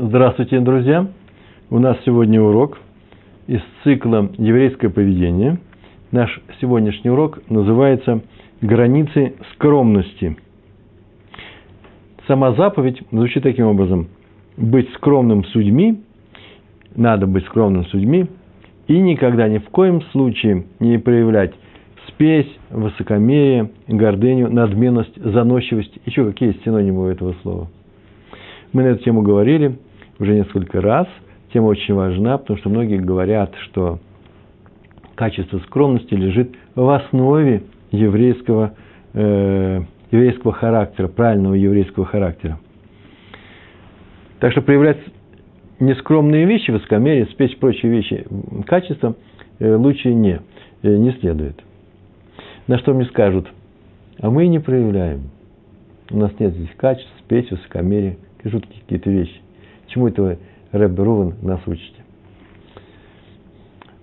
Здравствуйте, друзья! У нас сегодня урок из цикла «Еврейское поведение». Наш сегодняшний урок называется «Границы скромности». Сама заповедь звучит таким образом. Быть скромным с людьми, надо быть скромным с людьми, и никогда ни в коем случае не проявлять спесь, высокомерие, гордыню, надменность, заносчивость. Еще какие есть синонимы у этого слова? Мы на эту тему говорили – уже несколько раз. Тема очень важна, потому что многие говорят, что качество скромности лежит в основе еврейского, э, еврейского характера, правильного еврейского характера. Так что проявлять нескромные вещи, высокомерие, спесь, прочие вещи, качества э, лучше не, э, не следует. На что мне скажут, а мы не проявляем. У нас нет здесь качеств, спесь, высокомерие, жуткие какие-то вещи. Чему это вы, Рэб Рувен, нас учите?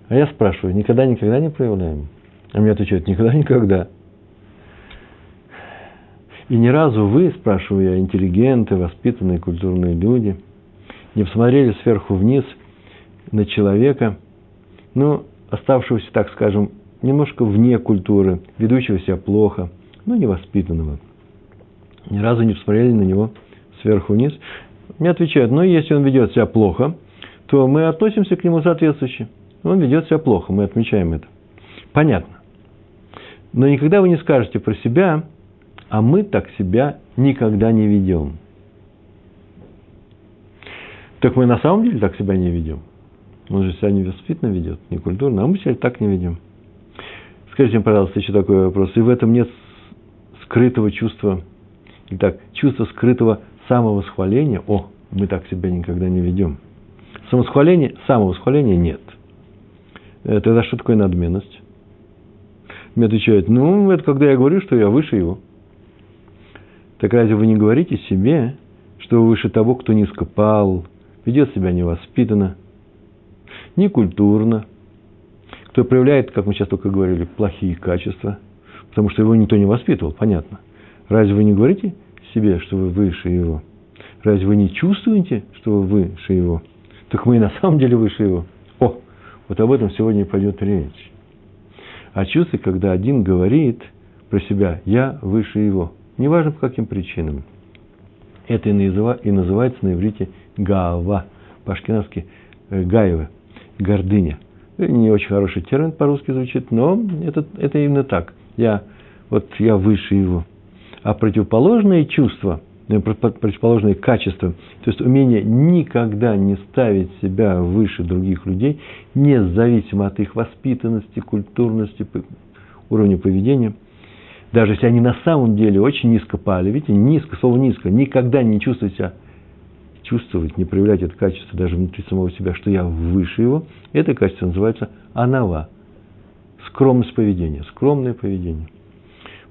А я спрашиваю, никогда-никогда не проявляем? А мне отвечают, никогда-никогда. И ни разу вы, спрашиваю я, интеллигенты, воспитанные, культурные люди, не посмотрели сверху вниз на человека, ну, оставшегося, так скажем, немножко вне культуры, ведущего себя плохо, но невоспитанного. Ни разу не посмотрели на него сверху вниз. Мне отвечают, ну, если он ведет себя плохо, то мы относимся к нему соответствующе. Он ведет себя плохо, мы отмечаем это. Понятно. Но никогда вы не скажете про себя, а мы так себя никогда не ведем. Так мы на самом деле так себя не ведем. Он же себя не воспитанно ведет, не культурно, а мы себя так не ведем. Скажите мне, пожалуйста, еще такой вопрос. И в этом нет скрытого чувства, итак, чувства скрытого самовосхваления, о, мы так себя никогда не ведем. Самовосхваления, самовосхваления нет. Тогда что такое надменность? Мне отвечают, ну, это когда я говорю, что я выше его. Так разве вы не говорите себе, что вы выше того, кто низко пал, ведет себя невоспитанно, некультурно, кто проявляет, как мы сейчас только говорили, плохие качества, потому что его никто не воспитывал, понятно. Разве вы не говорите себе, что вы выше его? Разве вы не чувствуете, что вы выше его? Так мы и на самом деле выше его. О, вот об этом сегодня пойдет речь. А чувствует, когда один говорит про себя «я выше его», неважно по каким причинам. Это и называется на иврите «гава», по-ашкенадски э, «гаева», «гордыня». Не очень хороший термин по-русски звучит, но это, это именно так. Я, вот я выше его – а противоположные чувства, э, противоположные качества, то есть умение никогда не ставить себя выше других людей, независимо от их воспитанности, культурности, уровня поведения, даже если они на самом деле очень низко пали, видите, низко, слово низко, никогда не чувствовать чувствовать, не проявлять это качество даже внутри самого себя, что я выше его, это качество называется анава, скромность поведения, скромное поведение.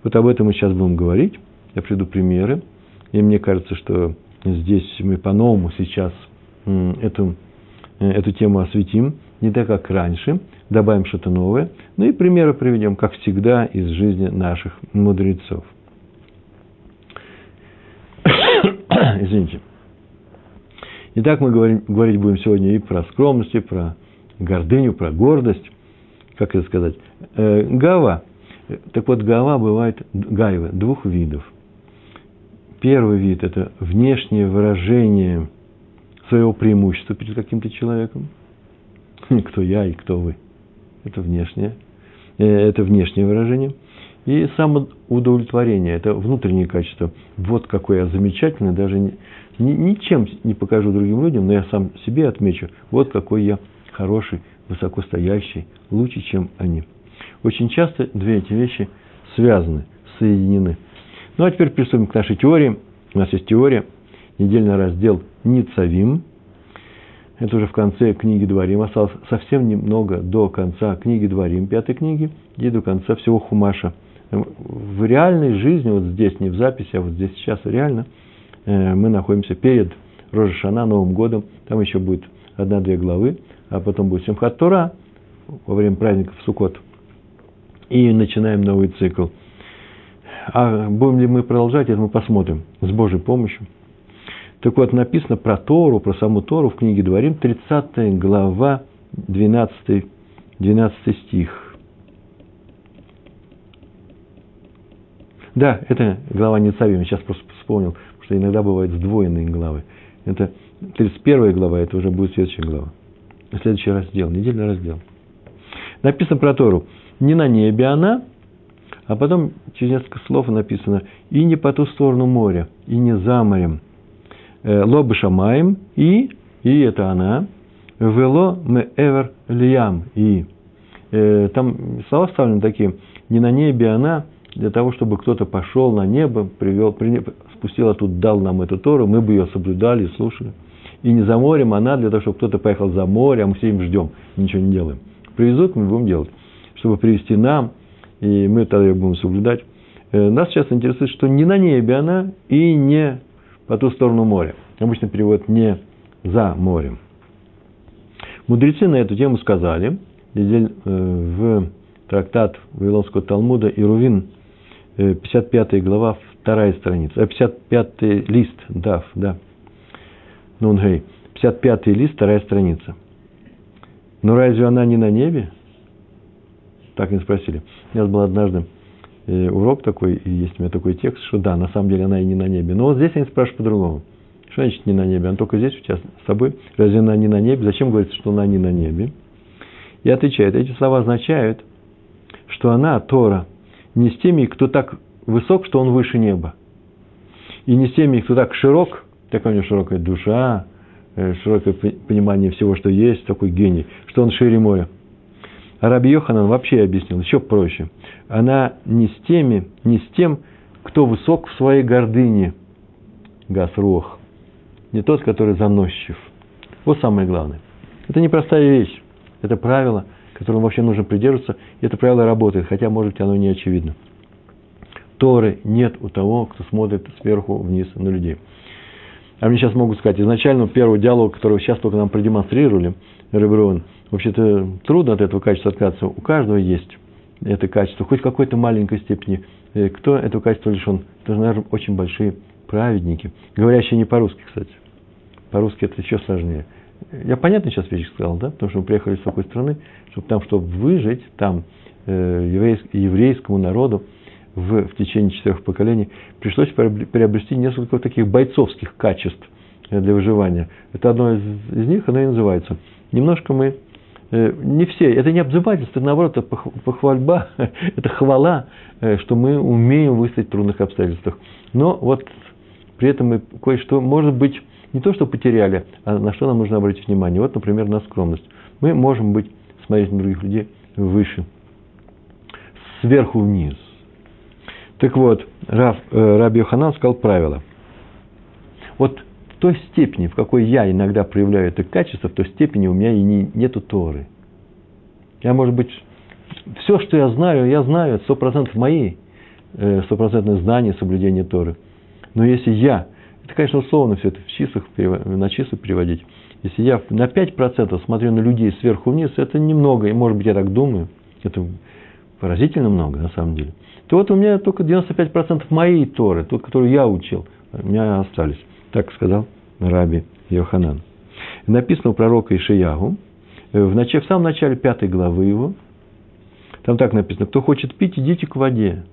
Вот об этом мы сейчас будем говорить. Я приведу примеры. И мне кажется, что здесь мы по-новому сейчас эту, э, эту тему осветим, не так, как раньше, добавим что-то новое. Ну и примеры приведем, как всегда, из жизни наших мудрецов. Извините. Итак, мы говорим, говорить будем сегодня и про скромность, и про гордыню, про гордость. Как это сказать? Э, гава. Так вот, гава бывает, гаева, двух видов. Первый вид – это внешнее выражение своего преимущества перед каким-то человеком. Кто я и кто вы. Это внешнее. Э, это внешнее выражение. И самоудовлетворение – это внутреннее качество. Вот какой я замечательный, даже ни, ничем не покажу другим людям, но я сам себе отмечу, вот какой я хороший, высокостоящий, лучше, чем они. Очень часто две эти вещи связаны, соединены – ну а теперь приступим к нашей теории. У нас есть теория, недельный раздел Ницавим. Это уже в конце книги Дворим. Осталось совсем немного до конца книги Дворим, пятой книги, и до конца всего Хумаша. В реальной жизни, вот здесь, не в записи, а вот здесь сейчас реально, э, мы находимся перед Рожешана, Новым годом. Там еще будет одна-две главы, а потом будет Симхат Тора во время праздников Суккот. И начинаем новый цикл – а будем ли мы продолжать, это мы посмотрим с Божьей помощью. Так вот, написано про Тору, про саму Тору в книге Дворим, 30 глава, 12, 12 стих. Да, это глава Ницавим, я сейчас просто вспомнил, что иногда бывают сдвоенные главы. Это 31 глава, это уже будет следующая глава. Следующий раздел, недельный раздел. Написано про Тору. Не на небе она, а потом через несколько слов написано «и не по ту сторону моря, и не за морем». Э, Лобы шамаем, и, и это она, вело мы эвер лиям, и. Э, там слова вставлены такие, не на небе она, для того, чтобы кто-то пошел на небо, привел, при, спустил оттуда, дал нам эту Тору, мы бы ее соблюдали, слушали. И не за морем она, для того, чтобы кто-то поехал за море, а мы все им ждем, ничего не делаем. Привезут, мы будем делать. Чтобы привести нам, и мы тогда ее будем соблюдать. Э, нас сейчас интересует, что не на небе она и не по ту сторону моря. Обычно перевод не за морем. Мудрецы на эту тему сказали, э, в трактат Вавилонского Талмуда Ирувин, 55 э, глава, вторая страница, 55 лист, дав, да, Нунгей, 55 лист, вторая страница. Но разве она не на небе? Так не спросили. У нас был однажды э, урок такой, и есть у меня такой текст, что да, на самом деле она и не на небе. Но вот здесь они спрашивают по-другому. Что значит не на небе? Она только здесь у тебя с собой. Разве она не на небе? Зачем говорится, что она не на небе? И отвечает, эти слова означают, что она, Тора, не с теми, кто так высок, что он выше неба. И не с теми, кто так широк, такая у него широкая душа, э, широкое понимание всего, что есть, такой гений, что он шире моря. Раби Йоханан вообще объяснил, еще проще. Она не с теми, не с тем, кто высок в своей гордыне, Гасрух, не тот, который заносчив. Вот самое главное. Это непростая вещь. Это правило, которому вообще нужно придерживаться. И это правило работает, хотя, может быть, оно не очевидно. Торы нет у того, кто смотрит сверху вниз на людей. А мне сейчас могут сказать, изначально первый диалог, который сейчас только нам продемонстрировали, Реброн, вообще-то трудно от этого качества отказаться. У каждого есть это качество, хоть в какой-то маленькой степени. Э, кто этого качества лишен? Это, наверное, очень большие праведники, говорящие не по-русски, кстати. По-русски это еще сложнее. Я понятно сейчас вещи сказал, да? Потому что мы приехали из такой страны, чтобы там, чтобы выжить, там э, еврейскому народу в, в течение четырех поколений, пришлось приобрести несколько таких бойцовских качеств для выживания. Это одно из, из них, оно и называется. Немножко мы, э, не все, это не обзывательство, наоборот, это похвальба, это хвала, э, что мы умеем выстоять в трудных обстоятельствах. Но вот при этом мы кое-что, может быть, не то, что потеряли, а на что нам нужно обратить внимание. Вот, например, на скромность. Мы можем быть, смотреть на других людей выше, сверху вниз. Так вот, Рав, э, Йоханан сказал правило. Вот той степени, в какой я иногда проявляю это качество, в той степени у меня и не, нету Торы. Я, может быть, все, что я знаю, я знаю, сто процентов мои, э, стопроцентное знание, соблюдение Торы. Но если я, это, конечно, условно все это в числах, на числа переводить, если я на 5% смотрю на людей сверху вниз, это немного, и, может быть, я так думаю, это поразительно много, на самом деле – то вот у меня только 95% моей Торы, тот, который я учил, у меня остались. Так сказал Раби Йоханан. Написано у пророка Ишиягу, э, в, начале, в самом начале пятой главы его, там так написано, кто хочет пить, идите к воде.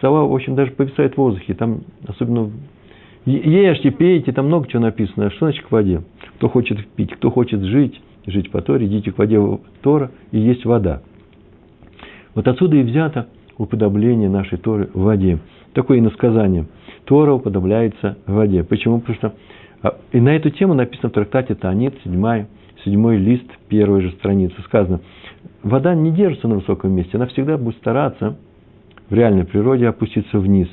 Сова, в общем, даже повисает в воздухе, там особенно ешьте, пейте, там много чего написано. Что значит к воде? Кто хочет пить, кто хочет жить, жить по Торе, идите к воде Тора, и есть вода. Вот отсюда и взято уподобление нашей Торы в воде. Такое иносказание. Тора уподобляется воде. Почему? Потому что а, и на эту тему написано в трактате Таанит, седьмой, седьмой лист первой же страницы. Сказано, вода не держится на высоком месте, она всегда будет стараться в реальной природе опуститься вниз.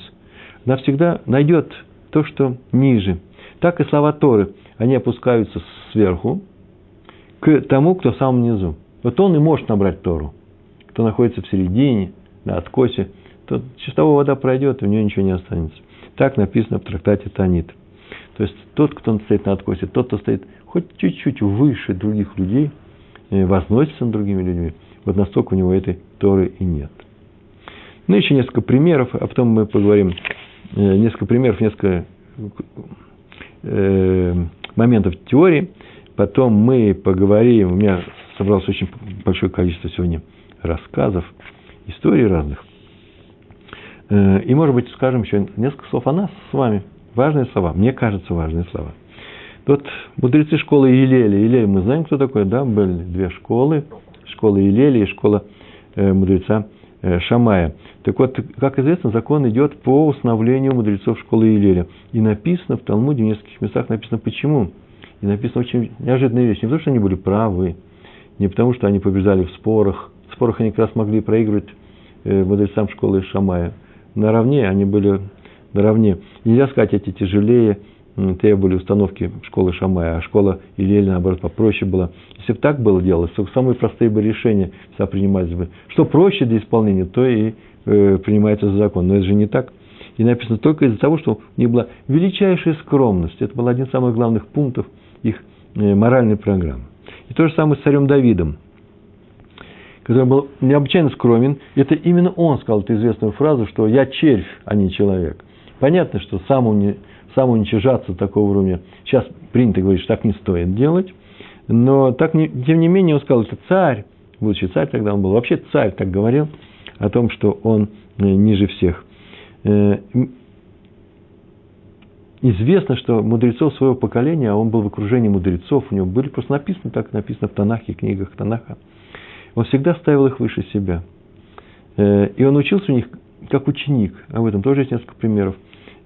Она всегда найдет то, что ниже. Так и слова Торы, они опускаются сверху к тому, кто в самом низу. Вот он и может набрать Тору. Кто находится в середине, на откосе, то чистовая вода пройдет, и у нее ничего не останется. Так написано в трактате Танит. То есть тот, кто стоит на откосе, тот, кто стоит хоть чуть-чуть выше других людей, э, возносится над другими людьми, вот настолько у него этой Торы и нет. Ну, еще несколько примеров, а потом мы поговорим, э, несколько примеров, несколько э, моментов теории, потом мы поговорим, у меня собралось очень большое количество сегодня рассказов, историй разных. Э, и, может быть, скажем еще несколько слов о нас с вами. Важные слова, мне кажется, важные слова. Вот мудрецы школы Елели. Елель мы знаем, кто такой, да? Были две школы. Школа Елели и школа э, мудреца э, Шамая. Так вот, как известно, закон идет по установлению мудрецов школы Елеля. И написано в Талмуде, в нескольких местах написано почему. И написано очень неожиданная вещь. Не потому, что они были правы, не потому, что они побеждали в спорах. В спорах они как раз могли проигрывать мудрецам школы Шамая. Наравне, они были наравне. Нельзя сказать, эти тяжелее требовали установки школы Шамая, а школа Илеля, наоборот, попроще была. Если бы так было делалось, то самые простые бы решения всегда принимались бы. Что проще для исполнения, то и э, принимается за закон. Но это же не так. И написано только из-за того, что у них была величайшая скромность. Это был один из самых главных пунктов их э, моральной программы. И то же самое с царем Давидом, который был необычайно скромен. Это именно он сказал эту известную фразу, что «я червь, а не человек». Понятно, что сам не, самоуничижаться такого уровня. Сейчас принято говорить, что так не стоит делать. Но так не, тем не менее он сказал, это царь, будучи царь тогда он был, вообще царь так говорил о том, что он э, ниже всех. Э, известно, что мудрецов своего поколения, а он был в окружении мудрецов, у него были просто написаны, так написано в Танахе, книгах Танаха, он всегда ставил их выше себя. Э, и он учился у них как ученик. Об этом тоже есть несколько примеров.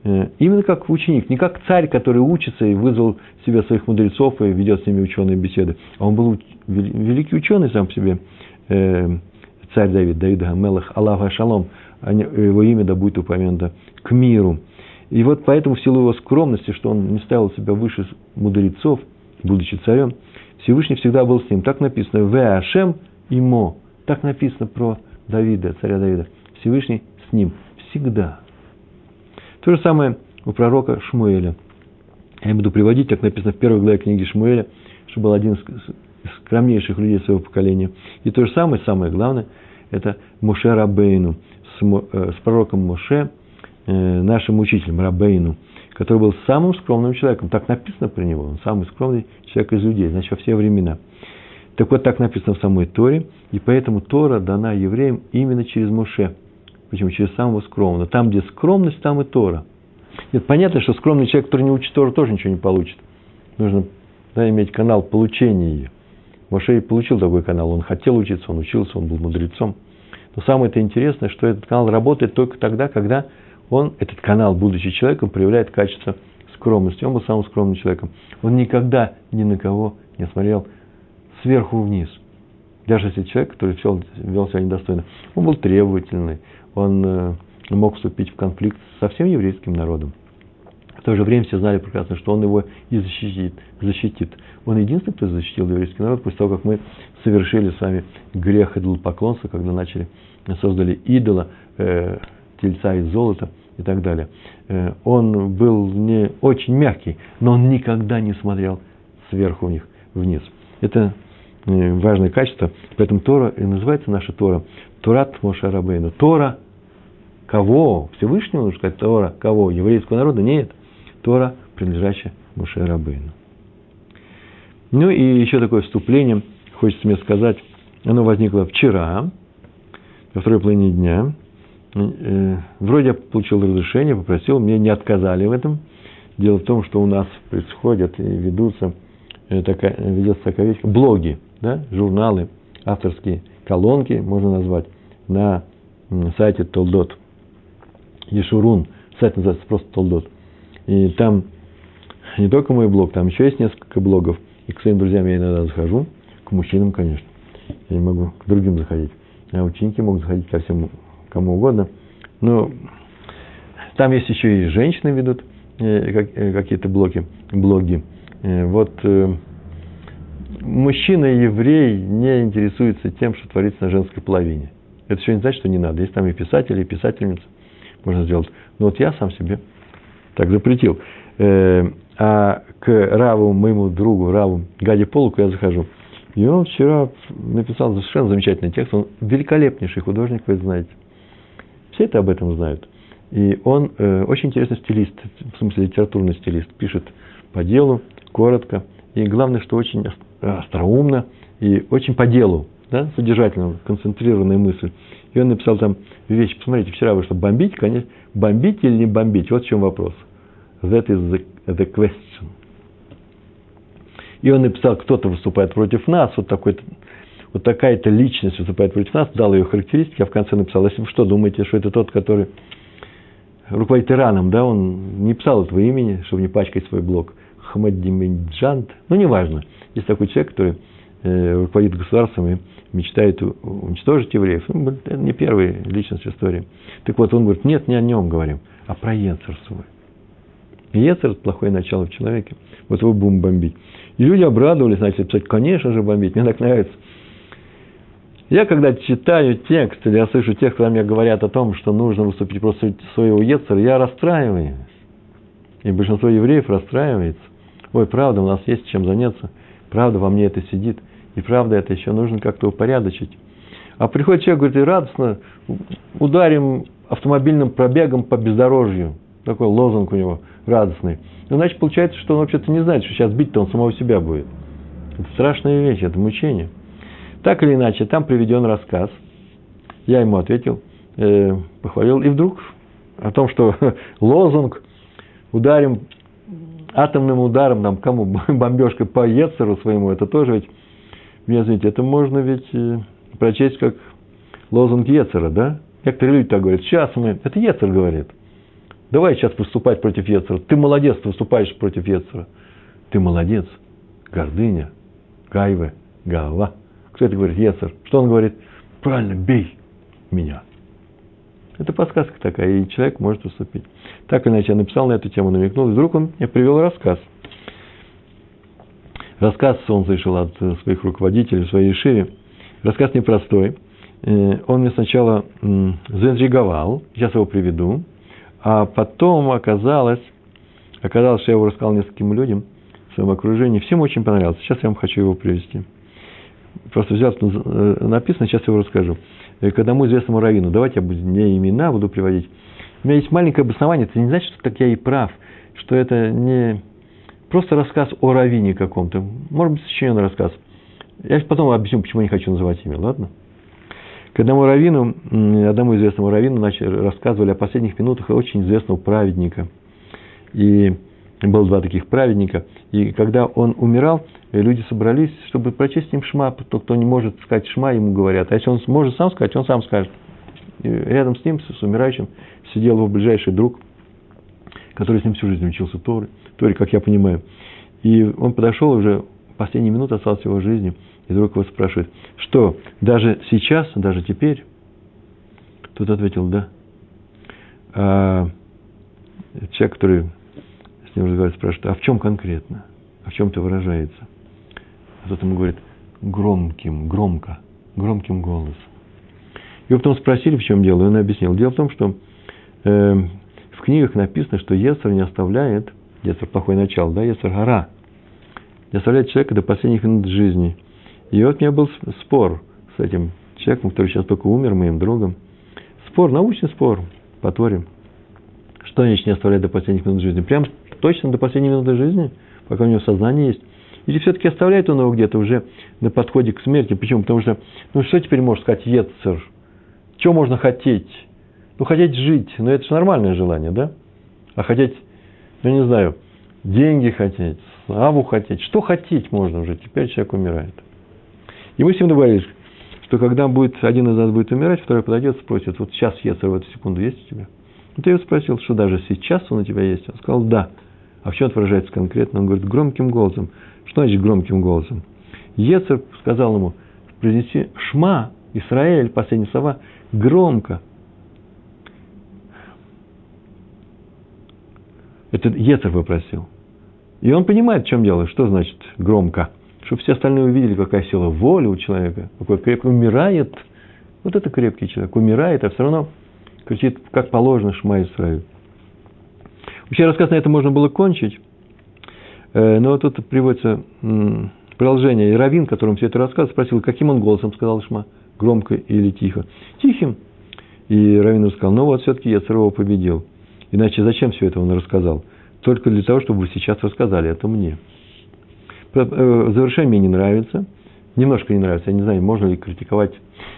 Э, именно как ученик, не как царь, который учится и вызвал себе своих мудрецов и ведет с ними ученые беседы. А он был великий ученый сам по себе, э, царь Давид, Давид Гамелах, Аллах Шалом, его имя да будет упомянуто к миру. И вот поэтому в силу его скромности, что он не ставил себя выше мудрецов, будучи царем, Всевышний всегда был с ним. Так написано, В Ашем имо. Так написано про Давида, царя Давида. Всевышний с ним всегда. То же самое у пророка Шмуэля. Я буду приводить, как написано в первой главе книги Шмуэля, что был один из скромнейших людей своего поколения. И то же самое, самое главное, это Моше Рабейну, с, э, с пророком Моше, э, нашим учителем Рабейну, который был самым скромным человеком. Так написано про него, он самый скромный человек из людей, значит, во все времена. Так вот, так написано в самой Торе, и поэтому Тора дана евреям именно через Моше – Почему? Через самого скромного. Там, где скромность, там и Тора. Нет, понятно, что скромный человек, который не учит Тору, тоже ничего не получит. Нужно да, иметь канал получения ее. Моше получил такой канал. Он хотел учиться, он учился, он был мудрецом. Но самое это интересное, что этот канал работает только тогда, когда он, этот канал, будучи человеком, проявляет качество скромности. Он был самым скромным человеком. Он никогда ни на кого не смотрел сверху вниз. Даже если человек, который вел себя недостойно, он был требовательный, он э, мог вступить в конфликт со всем еврейским народом. В то же время все знали прекрасно, что он его и защитит. защитит. Он единственный, кто защитил еврейский народ после того, как мы совершили с вами грех идолопоклонства, когда начали, создали идола, э, тельца из золота и так далее. Э, он был не очень мягкий, но он никогда не смотрел сверху них вниз. Это э, важное качество, поэтому Тора и называется наша Тора Турат Моше Рабейну. Тора Кого? Всевышнего, нужно сказать, Тора. Кого? Еврейского народа? Нет. Тора, принадлежащая Муше Рабейну. Ну и еще такое вступление, хочется мне сказать, оно возникло вчера, во второй половине дня. Э, вроде я получил разрешение, попросил, мне не отказали в этом. Дело в том, что у нас происходят и ведутся, э, такая, ведется такая вещь, блоги, да, журналы, авторские колонки, можно назвать, на сайте Толдот. Ешурун, сайт называется просто Толдот. И там не только мой блог, там еще есть несколько блогов. И к своим друзьям я иногда захожу, к мужчинам, конечно. Я не могу к другим заходить. А ученики могут заходить ко всем, кому угодно. Но там есть еще и женщины ведут э, э, какие-то блоки, блоги. Э, вот мужчина еврей не интересуется тем, что творится на женской половине. Это еще не значит, что не надо. Есть там и писатели, и писательницы можно сделать. Но вот я сам себе так запретил. Э, а к Раву, моему другу, Раву Гаде Полуку я захожу. И он вчера написал совершенно замечательный текст. Он великолепнейший художник, вы знаете. Все это об этом знают. И он э, очень интересный стилист, в смысле литературный стилист. Пишет по делу, коротко, и главное, что очень остроумно и очень по делу, да, содержательно, концентрированная мысль. И он написал там вещь, посмотрите, вчера вы что, бомбить, конечно, бомбить или не бомбить, вот в чем вопрос. That is the, the question. И он написал, кто-то выступает против нас, вот такой вот такая-то личность выступает против нас, дал ее характеристики, а в конце написал, если вы что, думаете, что это тот, который руководит Ираном, да, он не писал этого имени, чтобы не пачкать свой блог, Хамадимиджант, ну, неважно, есть такой человек, который э, руководит государством и мечтает уничтожить евреев. Ну, это не первая личность в истории. Так вот, он говорит, нет, не о нем говорим, а про Ецер свой. Ецер – это плохое начало в человеке. Вот его будем бомбить. И люди обрадовались, начали писать, конечно же, бомбить. Мне так нравится. Я, когда читаю текст, или я слышу тех, когда мне говорят о том, что нужно выступить против своего Ецера, я расстраиваюсь. И большинство евреев расстраивается. Ой, правда, у нас есть чем заняться. Правда, во мне это сидит. И правда, это еще нужно как-то упорядочить. А приходит человек, говорит, и радостно ударим автомобильным пробегом по бездорожью. Такой лозунг у него радостный. Ну, значит, получается, что он вообще-то не знает, что сейчас бить-то он самого себя будет. Это страшная вещь, это мучение. Так или иначе, там приведен рассказ. Я ему ответил, э, похвалил. И вдруг о том, что лозунг ударим атомным ударом, там, кому бомбежкой по Ецеру своему, это тоже ведь, мне извините, это можно ведь э, прочесть как лозунг Ецера, да? Некоторые люди так говорят, сейчас мы, это Ецер говорит, давай сейчас выступать против Ецера, ты молодец, ты выступаешь против Ецера, ты молодец, гордыня, гайве, голова. Кто это говорит? Ецер. Что он говорит? Правильно, бей меня. Это подсказка такая, и человек может уступить. Так иначе, я написал на эту тему, намекнул, и вдруг он мне привел рассказ. Рассказ он слышал от своих руководителей в своей шире. Рассказ непростой. Э, он мне сначала заинтриговал, сейчас его приведу, а потом оказалось, оказалось, что я его рассказал нескольким людям в своем окружении. Всем очень понравилось. Сейчас я вам хочу его привести просто взял, э, написано, сейчас я его расскажу. Э, к одному известному раввину, давайте я буду, не имена буду приводить. У меня есть маленькое обоснование, это не значит, что так я и прав, что это не просто рассказ о раввине каком-то, может быть, сочиненный рассказ. Я потом объясню, почему я не хочу называть имя, ладно? К одному раввину, одному известному раввину начали, рассказывали о последних минутах очень известного праведника. И было два таких праведника. И когда он умирал, люди собрались, чтобы прочесть им шма. Тот, кто не может сказать шма, ему говорят. А если он может сам сказать, он сам скажет. И рядом с ним, с умирающим, сидел его ближайший друг, который с ним всю жизнь учился Торе, Торе, как я понимаю. И он подошел уже, последние минуты осталось его жизни, и друг его спрашивает, что, даже сейчас, даже теперь? Тот ответил, да. А человек, который с ним разговаривает, спрашивает, а в чем конкретно? А в чем это выражается? А тот ему говорит, громким, громко, громким голосом. Его потом спросили, в чем дело, и он объяснил. Дело в том, что э, в книгах написано, что Ецер не оставляет, Ецер плохое начало, да, Ецер гора, не оставляет человека до последних минут жизни. И вот у меня был спор с этим человеком, который сейчас только умер, моим другом. Спор, научный спор по. Что значит не оставляет до последних минут жизни? Прям точно до последней минуты жизни, пока у него сознание есть. Или все-таки оставляет он его где-то уже на подходе к смерти? Почему? Потому что, ну что теперь может сказать Ецер? Что можно хотеть? Ну, хотеть жить, ну это же нормальное желание, да? А хотеть, ну не знаю, деньги хотеть, славу хотеть, что хотеть можно уже, теперь человек умирает. И мы с ним договорились, что когда будет, один из нас будет умирать, второй подойдет, спросит, вот сейчас Ецер в эту секунду есть у тебя? Вот я его спросил, что даже сейчас он у тебя есть? Он сказал, да. А в чем это выражается конкретно? Он говорит, громким голосом. Что значит громким голосом? Ецер сказал ему, произнеси «Шма», Израиль, последние слова, громко. Это Ецер попросил. И он понимает, в чем дело, что значит громко. Чтобы все остальные увидели, какая сила воли у человека, какой крепкий, умирает. Вот это крепкий человек, умирает, а все равно кричит, как положено, Шма Исраиль. Вообще рассказ на это можно было кончить, э, но тут приводится продолжение. И Равин, которому все это рассказ, спросил, каким он голосом сказал Шма, громко или тихо. Тихим. И Равин сказал, ну вот все-таки Яцерова победил. Иначе зачем все это он рассказал? только для того, чтобы вы сейчас рассказали это мне. Э, завершение мне не нравится, немножко не нравится, я не знаю, можно ли критиковать.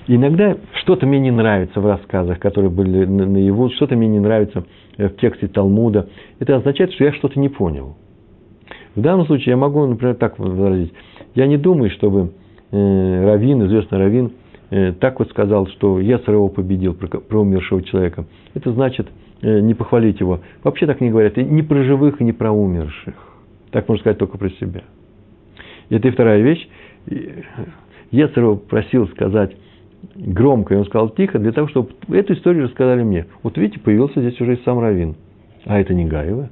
иногда что-то мне не нравится в рассказах, которые были наяву, что-то мне не нравится в тексте Талмуда. Это означает, что я что-то не понял. В данном случае я могу, например, так выразить. Я не думаю, чтобы э, Равин, известный Равин, э, так вот сказал, что Ецер его победил про, умершего человека. Это значит э, не похвалить его. Вообще так не говорят. И ни про живых, и ни про умерших. Так можно сказать только про себя. И это и вторая вещь. Ецер его просил сказать громко, и он сказал тихо, для того, чтобы эту историю рассказали мне. Вот видите, появился здесь уже и сам Равин. А это не Гаева.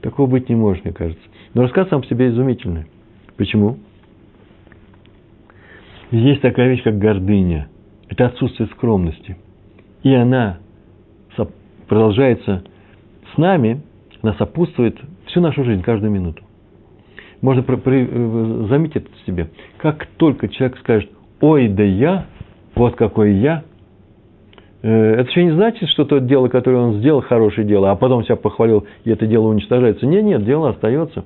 Такого быть не может, мне кажется. Но рассказ сам по себе изумительный. Почему? Есть такая вещь, как гордыня. Это отсутствие скромности. И она продолжается с нами, она сопутствует всю нашу жизнь, каждую минуту. Можно э, заметить это в себе. Как только человек скажет, ой, да я, вот какой я, э, это еще не значит, что то дело, которое он сделал, хорошее дело, а потом себя похвалил, и это дело уничтожается. Нет, нет, дело остается.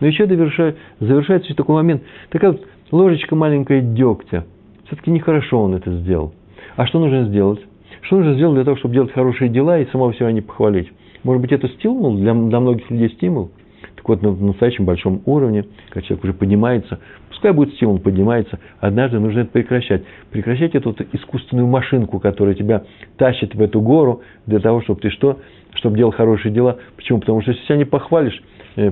Но еще завершает, завершается такой момент. Такая вот ложечка маленькая дегтя. Все-таки нехорошо он это сделал. А что нужно сделать? Что нужно сделать для того, чтобы делать хорошие дела и самого себя не похвалить? Может быть, это стимул, для, для многих людей стимул? Так вот, на настоящем большом уровне, когда человек уже поднимается, пускай будет стимул, поднимается, однажды нужно это прекращать. Прекращать эту вот искусственную машинку, которая тебя тащит в эту гору, для того, чтобы ты что? Чтобы делал хорошие дела. Почему? Потому что если себя не похвалишь,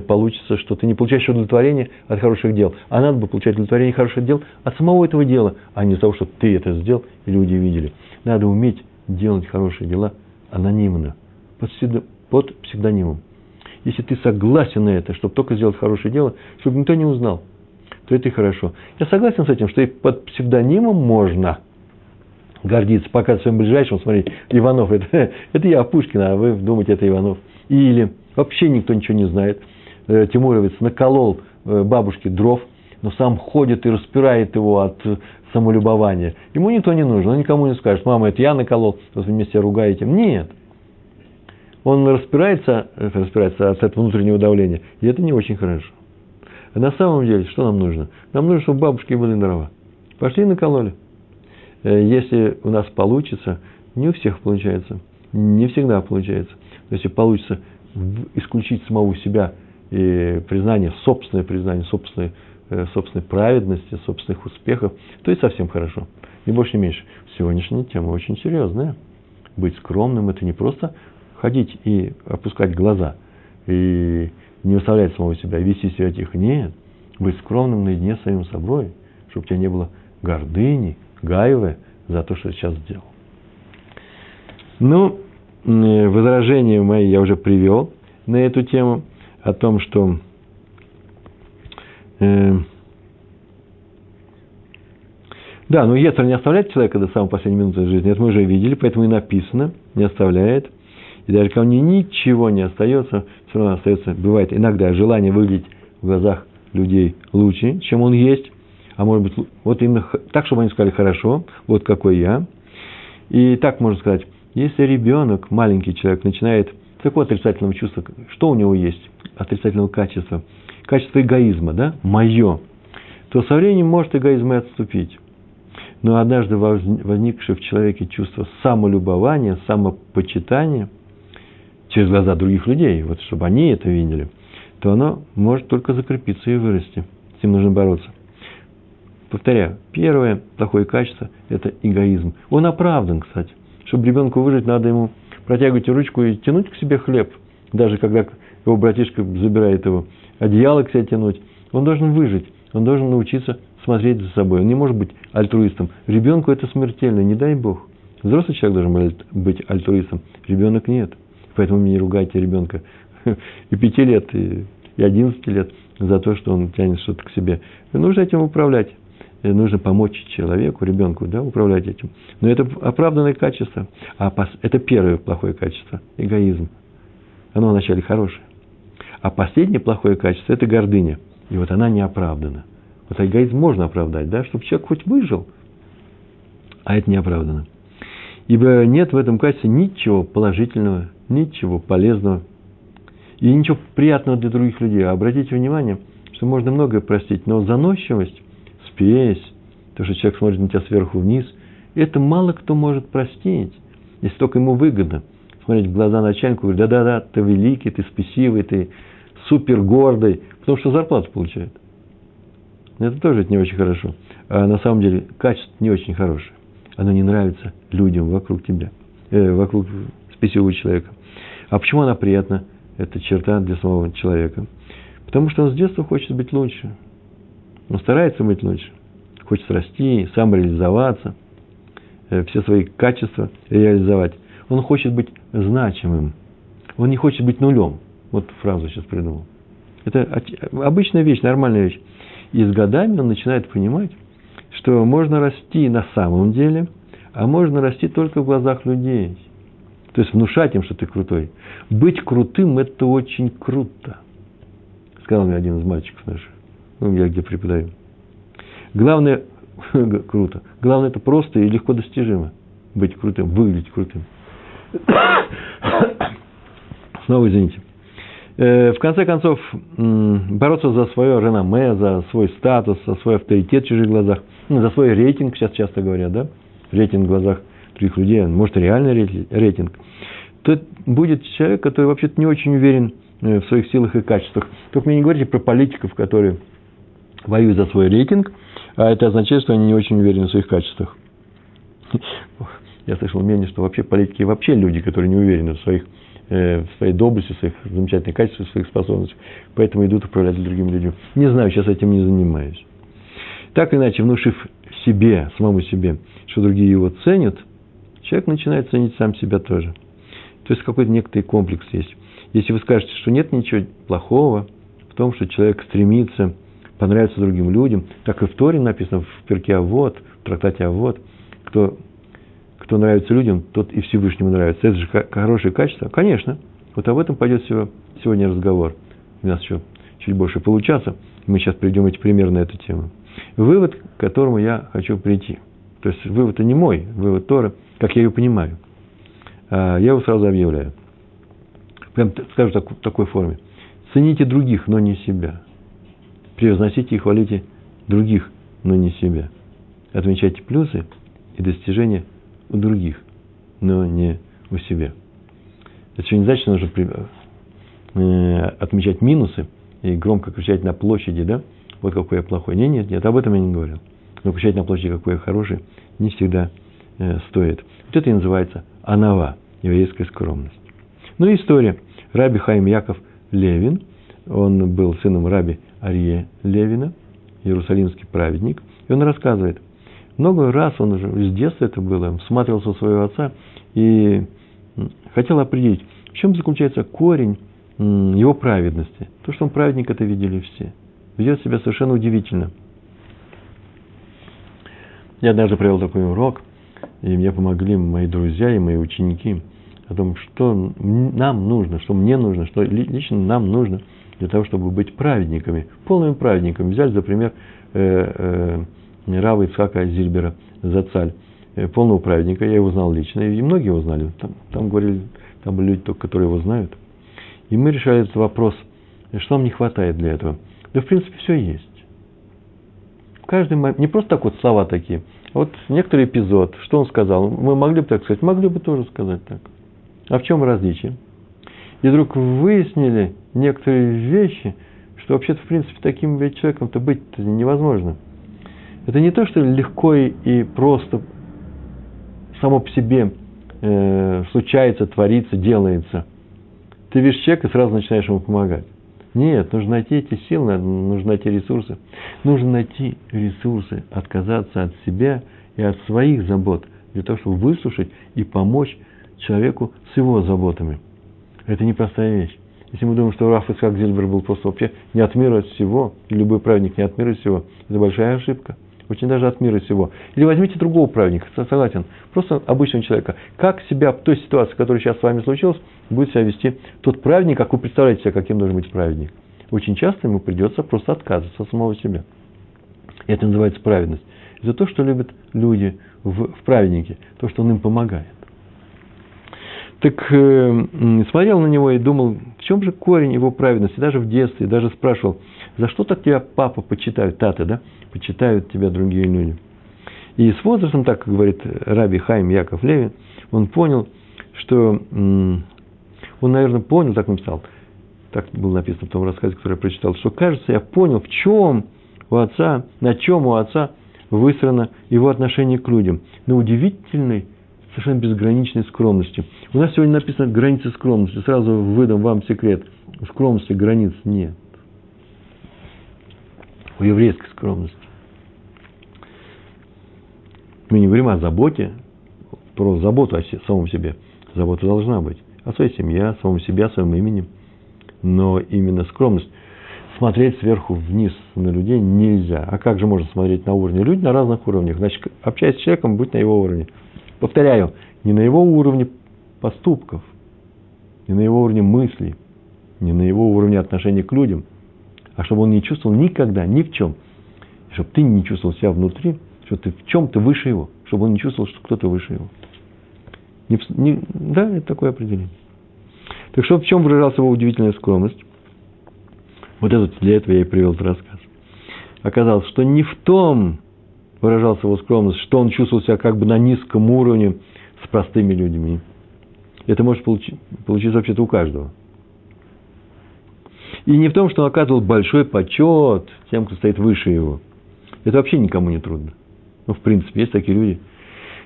получится, что ты не получаешь удовлетворение от хороших дел. А надо бы получать удовлетворение хороших дел от самого этого дела, а не от того, что ты это сделал и люди видели. Надо уметь делать хорошие дела анонимно, под, под псевдонимом. Если ты согласен на это, чтобы только сделать хорошее дело, чтобы никто не узнал, то это и хорошо. Я согласен с этим, что и под псевдонимом можно гордиться, показывать своим ближайшим, смотреть, Иванов, это, это я, Пушкин, а вы думаете, это Иванов. Или вообще никто ничего не знает – Э, Тимуровец наколол э, бабушке дров, но сам ходит и распирает его от э, самолюбования. Ему никто не нужен, он никому не скажет, мама, это я наколол, вот вы вместе ругаете. Нет. Он распирается, распирается от этого внутреннего давления, и это не очень хорошо. А на самом деле, что нам нужно? Нам нужно, чтобы бабушки были дрова. Пошли накололи. Если у нас получится, не у всех получается, не всегда получается. Но если получится исключить самого себя – и признание, собственное признание собственной, э, собственной праведности, собственных успехов, то и совсем хорошо. Ни больше, ни меньше. Сегодняшняя тема очень серьезная. Быть скромным – это не просто ходить и опускать глаза, и не выставлять самого себя, вести себя тихо. Нет. Быть скромным наедине с самим собой, чтобы у тебя не было гордыни, гаевы за то, что я сейчас сделал. Ну, возражения мои я уже привел на эту тему – о том, что э, да, но Ецер не оставляет человека до самой последней минуты жизни. Это мы уже видели, поэтому и написано, не оставляет. И даже когда мне ничего не остается, все равно остается, бывает иногда желание выглядеть в глазах людей лучше, чем он есть. А может быть, вот именно так, чтобы они сказали, хорошо, вот какой я. И так можно сказать, если ребенок, маленький человек, начинает такое отрицательного чувства, что у него есть? Отрицательного качества, качество эгоизма, да, мое, то со временем может эгоизм и отступить. Но однажды возникшее в человеке чувство самолюбования, самопочитания через глаза других людей, вот чтобы они это видели, то оно может только закрепиться и вырасти. С ним нужно бороться. Повторяю, первое плохое качество – это эгоизм. Он оправдан, кстати. Чтобы ребенку выжить, надо ему протягивать ручку и тянуть к себе хлеб, даже когда его братишка забирает его, одеяло к себе тянуть. Он должен выжить, он должен научиться смотреть за собой. Он не может быть альтруистом. Ребенку это смертельно, не дай Бог. Взрослый человек должен быть альтруистом, ребенок нет. Поэтому не ругайте ребенка и пяти лет, и одиннадцати лет за то, что он тянет что-то к себе. Нужно этим управлять. Нужно помочь человеку, ребенку, да, управлять этим. Но это оправданное качество. А это первое плохое качество – эгоизм. Оно вначале хорошее. А последнее плохое качество – это гордыня. И вот она не оправдана. Вот эгоизм можно оправдать, да, чтобы человек хоть выжил, а это не оправдано. Ибо нет в этом качестве ничего положительного, ничего полезного. И ничего приятного для других людей. А обратите внимание, что можно многое простить, но заносчивость, спесь, то, что человек смотрит на тебя сверху вниз, это мало кто может простить, если только ему выгодно. Смотреть в глаза начальнику, говорить, да-да-да, ты великий, ты спесивый, ты супер гордый, потому что зарплату получает. Это тоже не очень хорошо. А на самом деле качество не очень хорошее. Оно не нравится людям вокруг тебя, э, вокруг спесивого человека. А почему она приятна? Это черта для самого человека. Потому что он с детства хочет быть лучше. Он старается быть лучше. Хочет расти, самореализоваться, э, все свои качества реализовать. Он хочет быть значимым. Он не хочет быть нулем. Вот фразу сейчас придумал. Это обычная вещь, нормальная вещь. И с годами он начинает понимать, что можно расти на самом деле, а можно расти только в глазах людей. То есть внушать им, что ты крутой. Быть крутым – это очень круто, сказал мне один из мальчиков наших, ну, я где преподаю. Главное, круто, главное – это просто и легко достижимо. Быть крутым, выглядеть крутым. Снова извините. Э, в конце концов, бороться за свое реноме, за свой статус, за свой авторитет в чужих глазах, ну, за свой рейтинг, сейчас часто говорят, да, рейтинг в глазах других людей, может, реальный рейтинг, то будет человек, который вообще-то не очень уверен э, в своих силах и качествах. Только мне не говорите про политиков, которые воюют за свой рейтинг, а это означает, что они не очень уверены в своих качествах. Я слышал мнение, что вообще политики вообще люди, которые не уверены в своих Э, в своей доблести, в своих замечательных качествах, в своих способностях, поэтому идут управлять другими людьми. Не знаю, сейчас этим не занимаюсь. Так или иначе, внушив себе, самому себе, что другие его ценят, человек начинает ценить сам себя тоже. То есть какой-то некоторый комплекс есть. Если вы скажете, что нет ничего плохого в том, что человек стремится понравиться другим людям, так и в Торе написано в перке Авод, в трактате Авод, кто кто нравится людям, тот и Всевышнему нравится. Это же хорошее качество. Конечно. Вот об этом пойдет сегодня разговор. У нас еще чуть больше получаться. Мы сейчас придем эти примеры на эту тему. Вывод, к которому я хочу прийти. То есть вывод-то не мой, вывод Тора, как я ее понимаю. А я его сразу объявляю. Прям скажу так, в такой форме. Цените других, но не себя. Превозносите и хвалите других, но не себя. Отмечайте плюсы и достижения у других, но не у себя. Это еще не значит, что нужно э, отмечать минусы и громко кричать на площади, да, вот какой я плохой. Нет, нет, нет, об этом я не говорил. Но кричать на площади, какой я хороший, не всегда э, стоит. Вот это и называется анава, еврейская скромность. Ну и история. Раби Хаим Яков Левин, он был сыном раби Арье Левина, иерусалимский праведник, и он рассказывает, много раз он уже, с детства это было, всматривался в своего отца и хотел определить, в чем заключается корень его праведности. То, что он праведник, это видели все. Ведет себя совершенно удивительно. Я однажды провел такой урок, и мне помогли мои друзья и мои ученики о том, что нам нужно, что мне нужно, что лично нам нужно для того, чтобы быть праведниками, полными праведниками. Взяли за пример э, э, Рава Ицхака Зильбера Зацаль, э, полного праведника, я его знал лично, и многие его знали, там, там говорили, там были люди только, которые его знают. И мы решали этот вопрос, что нам не хватает для этого. Да, в принципе, все есть. Каждый момент, не просто так вот слова такие, а вот некоторый эпизод, что он сказал, мы могли бы так сказать, могли бы тоже сказать так. А в чем различие? И вдруг выяснили некоторые вещи, что вообще-то, в принципе, таким ведь человеком-то быть невозможно – это не то, что легко и просто само по себе э, случается, творится, делается. Ты видишь человека и сразу начинаешь ему помогать. Нет, нужно найти эти силы, нужно найти ресурсы. Нужно найти ресурсы, отказаться от себя и от своих забот, для того, чтобы выслушать и помочь человеку с его заботами. Это непростая вещь. Если мы думаем, что Раф Исхак Зильбер был просто вообще не от мира всего, и любой праведник не от мира всего, это большая ошибка очень даже от мира всего. Или возьмите другого праведника, согласен, просто обычного человека. Как себя в той ситуации, которая сейчас с вами случилась, будет себя вести тот праведник, как вы представляете себе, каким должен быть праведник. Очень часто ему придется просто отказываться от самого себя. Это называется праведность. Это то, что любят люди в, в праведнике, то, что он им помогает. Так э, смотрел на него и думал, чем же корень его праведности? Даже в детстве, даже спрашивал, за что так тебя папа почитают, таты, да? Почитают тебя другие люди. И с возрастом, так говорит Раби Хайм Яков Левин, он понял, что он, наверное, понял, так написал, так было написано в том рассказе, который я прочитал, что, кажется, я понял, в чем у отца, на чем у отца выстроено его отношение к людям. На удивительной, совершенно безграничной скромности. У нас сегодня написано границы скромности. Сразу выдам вам секрет. Скромности границ нет. У еврейской скромности. Мы не говорим о заботе, про заботу о самом себе. Забота должна быть. О своей семье, о самом себе, о своем имени. Но именно скромность. Смотреть сверху вниз на людей нельзя. А как же можно смотреть на уровне? Люди на разных уровнях. Значит, общаясь с человеком, будь на его уровне. Повторяю, не на его уровне поступков, не на его уровне мыслей, не на его уровне отношения к людям, а чтобы он не чувствовал никогда, ни в чем. Чтобы ты не чувствовал себя внутри, что ты в чем-то выше его, чтобы он не чувствовал, что кто-то выше его. Не, не, да, это такое определение. Так что в чем выражалась его удивительная скромность? Вот этот, для этого я и привел этот рассказ. Оказалось, что не в том выражалась его скромность, что он чувствовал себя как бы на низком уровне с простыми людьми. Это может получить, получиться вообще-то у каждого. И не в том, что он оказывал большой почет тем, кто стоит выше его. Это вообще никому не трудно. Ну, в принципе, есть такие люди,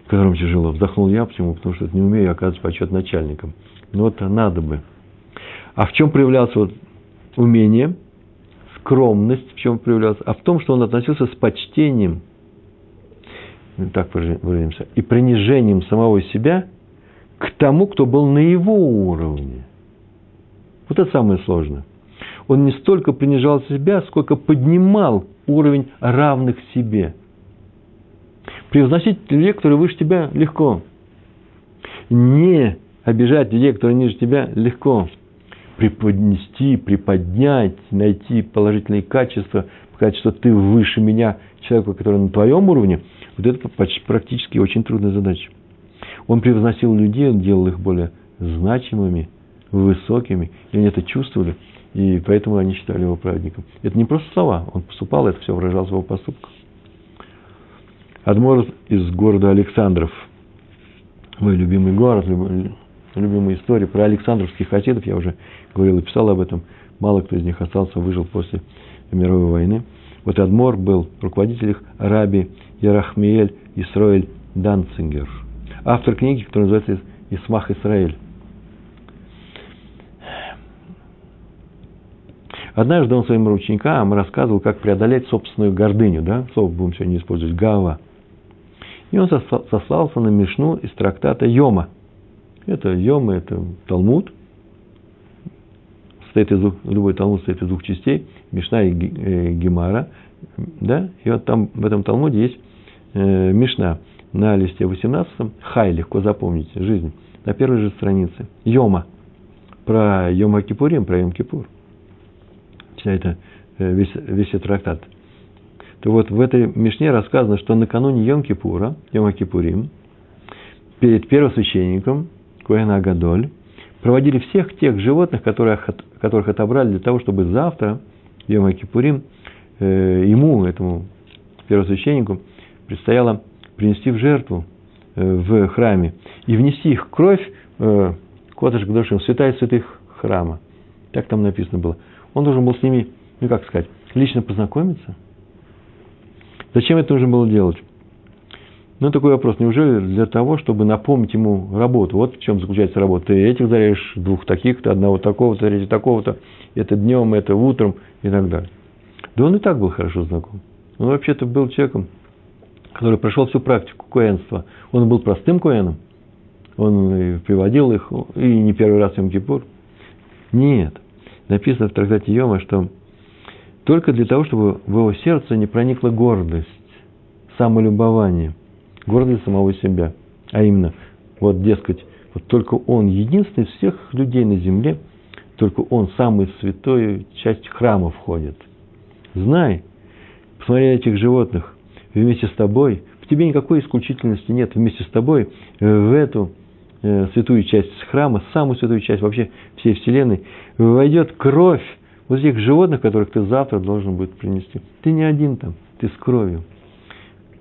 которым тяжело. Вздохнул я, почему? Потому что не умею оказывать почет начальникам. Но вот надо бы. А в чем проявлялось вот умение, скромность, в чем проявлялся? А в том, что он относился с почтением, так выразимся, и принижением самого себя к тому, кто был на его уровне. Вот это самое сложное. Он не столько принижал себя, сколько поднимал уровень равных себе – Превозносить людей, которые выше тебя, легко. Не обижать людей, которые ниже тебя, легко. Преподнести, приподнять, найти положительные качества, показать, что ты выше меня, человека, который на твоем уровне, вот это практически очень трудная задача. Он превозносил людей, он делал их более значимыми, высокими, и они это чувствовали, и поэтому они считали его праведником. Это не просто слова, он поступал, это все выражалось в его поступках. Адмор из города Александров. Мой любимый город, любимая история про Александровских хасидов, я уже говорил и писал об этом. Мало кто из них остался, выжил после мировой войны. Вот Адмор был руководитель их Раби Ярахмиэль Исроэль Данцингер. Автор книги, которая называется «Исмах Исраэль». Однажды он своим ученикам рассказывал, как преодолеть собственную гордыню. Да? Слово будем сегодня использовать – гава. И он сослался на Мишну из трактата Йома. Это Йома, это Талмуд. Состоит из любой Талмуд состоит из двух частей. Мишна и э, Гемара. Да? И вот там в этом Талмуде есть э, Мишна на листе 18. Хай, легко запомнить, жизнь. На первой же странице. Йома. Про Йома Кипурим, про Йом Кипур. Вся это, э, весь, весь этот трактат – то вот в этой Мишне рассказано, что накануне Йом-Кипура, Йом-Кипурим, перед первосвященником, Коэн Агадоль, проводили всех тех животных, которых, которых отобрали для того, чтобы завтра, Йом Кипурим, э, ему, этому первосвященнику, предстояло принести в жертву э, в храме и внести их кровь э, Котыш Гдошим, святая святых храма. Так там написано было. Он должен был с ними, ну как сказать, лично познакомиться – Зачем это нужно было делать? Ну, такой вопрос. Неужели для того, чтобы напомнить ему работу? Вот в чем заключается работа. Ты этих зарежешь, двух таких-то, одного такого-то, третьего такого-то. Это днем, это утром и так далее. Да он и так был хорошо знаком. Он вообще-то был человеком, который прошел всю практику коэнства. Он был простым коэном. Он приводил их, и не первый раз им Кипур. Нет. Написано в трактате Йома, что только для того, чтобы в его сердце не проникла гордость, самолюбование, гордость самого себя. А именно, вот, дескать, вот только он единственный из всех людей на земле, только он самый святой часть храма входит. Знай, посмотри на этих животных, вместе с тобой, в тебе никакой исключительности нет, вместе с тобой в эту э, святую часть храма, самую святую часть вообще всей Вселенной, войдет кровь вот этих животных, которых ты завтра должен будет принести. Ты не один там, ты с кровью.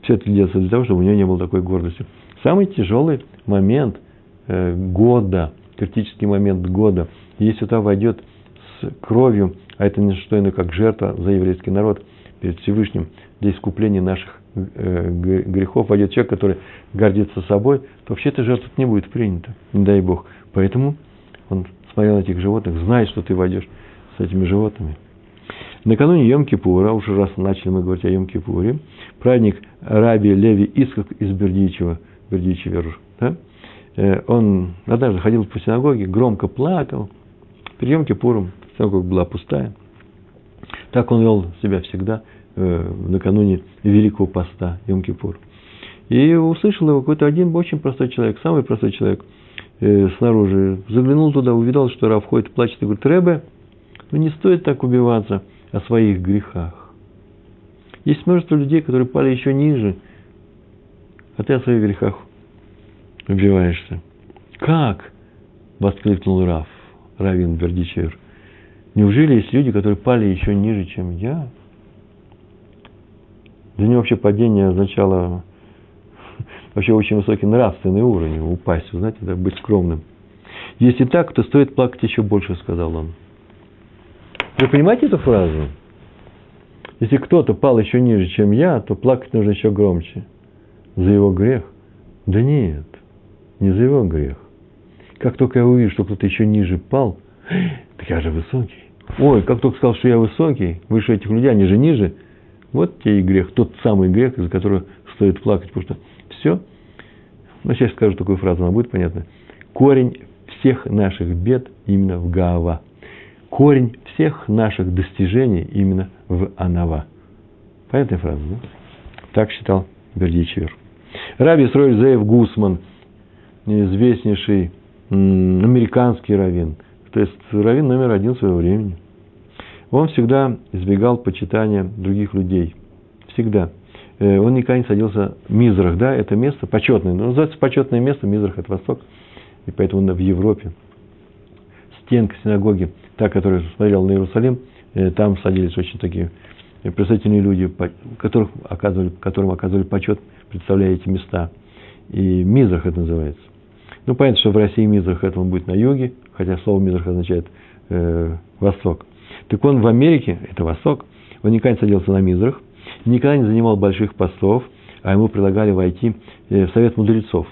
Все это делается для того, чтобы у него не было такой гордости. Самый тяжелый момент э, года, критический момент года, если туда войдет с кровью, а это не что иное, как жертва за еврейский народ перед Всевышним для искупления наших э, грехов, войдет человек, который гордится собой, то вообще эта жертва не будет принята, не дай Бог. Поэтому он смотрел на этих животных, знает, что ты войдешь с этими животными. Накануне Йом-Кипура, уже раз начали мы говорить о Йом-Кипуре, праздник Раби Леви Искак из Бердичева, Бердичевер, да? Э, он однажды ходил по синагоге, громко плакал. Перед Йом-Кипуром синагога была пустая. Так он вел себя всегда э, накануне Великого Поста, Йом-Кипур. И услышал его какой-то один очень простой человек, самый простой человек э, снаружи. Заглянул туда, увидел, что Рав ходит, плачет и говорит, Рэбе, ну не стоит так убиваться о своих грехах. Есть множество людей, которые пали еще ниже, а ты о своих грехах убиваешься. Как? Воскликнул Раф, Равин Бердичев. Неужели есть люди, которые пали еще ниже, чем я? Для него вообще падение означало вообще очень высокий нравственный уровень, упасть, вы знаете, быть скромным. Если так, то стоит плакать еще больше, сказал он. Вы понимаете эту фразу? Если кто-то пал еще ниже, чем я, то плакать нужно еще громче. За его грех? Да нет, не за его грех. Как только я увижу, что кто-то еще ниже пал, так я же высокий. Ой, как только сказал, что я высокий, выше этих людей, они же ниже, вот тебе и грех, тот самый грех, из-за которого стоит плакать, потому что все, ну, сейчас скажу такую фразу, она будет понятна. Корень всех наших бед именно в Гаава корень всех наших достижений именно в Анава. Понятная фраза, да? Так считал Бердичевер. Раби Срой Зеев Гусман, известнейший американский раввин, то есть раввин номер один своего времени. Он всегда избегал почитания других людей. Всегда. Э, он никогда не садился в Мизрах, да, это место почетное. Но называется почетное место, Мизрах – это Восток. И поэтому в Европе. Стенка синагоги та, которая смотрела на Иерусалим, э, там садились очень такие представительные люди, которых оказывали, которым оказывали почет, представляя эти места. И Мизрах это называется. Ну, понятно, что в России Мизрах это он будет на юге, хотя слово Мизрах означает э, восток. Так он в Америке, это восток, он никогда не садился на Мизрах, никогда не занимал больших постов, а ему предлагали войти э, в совет мудрецов.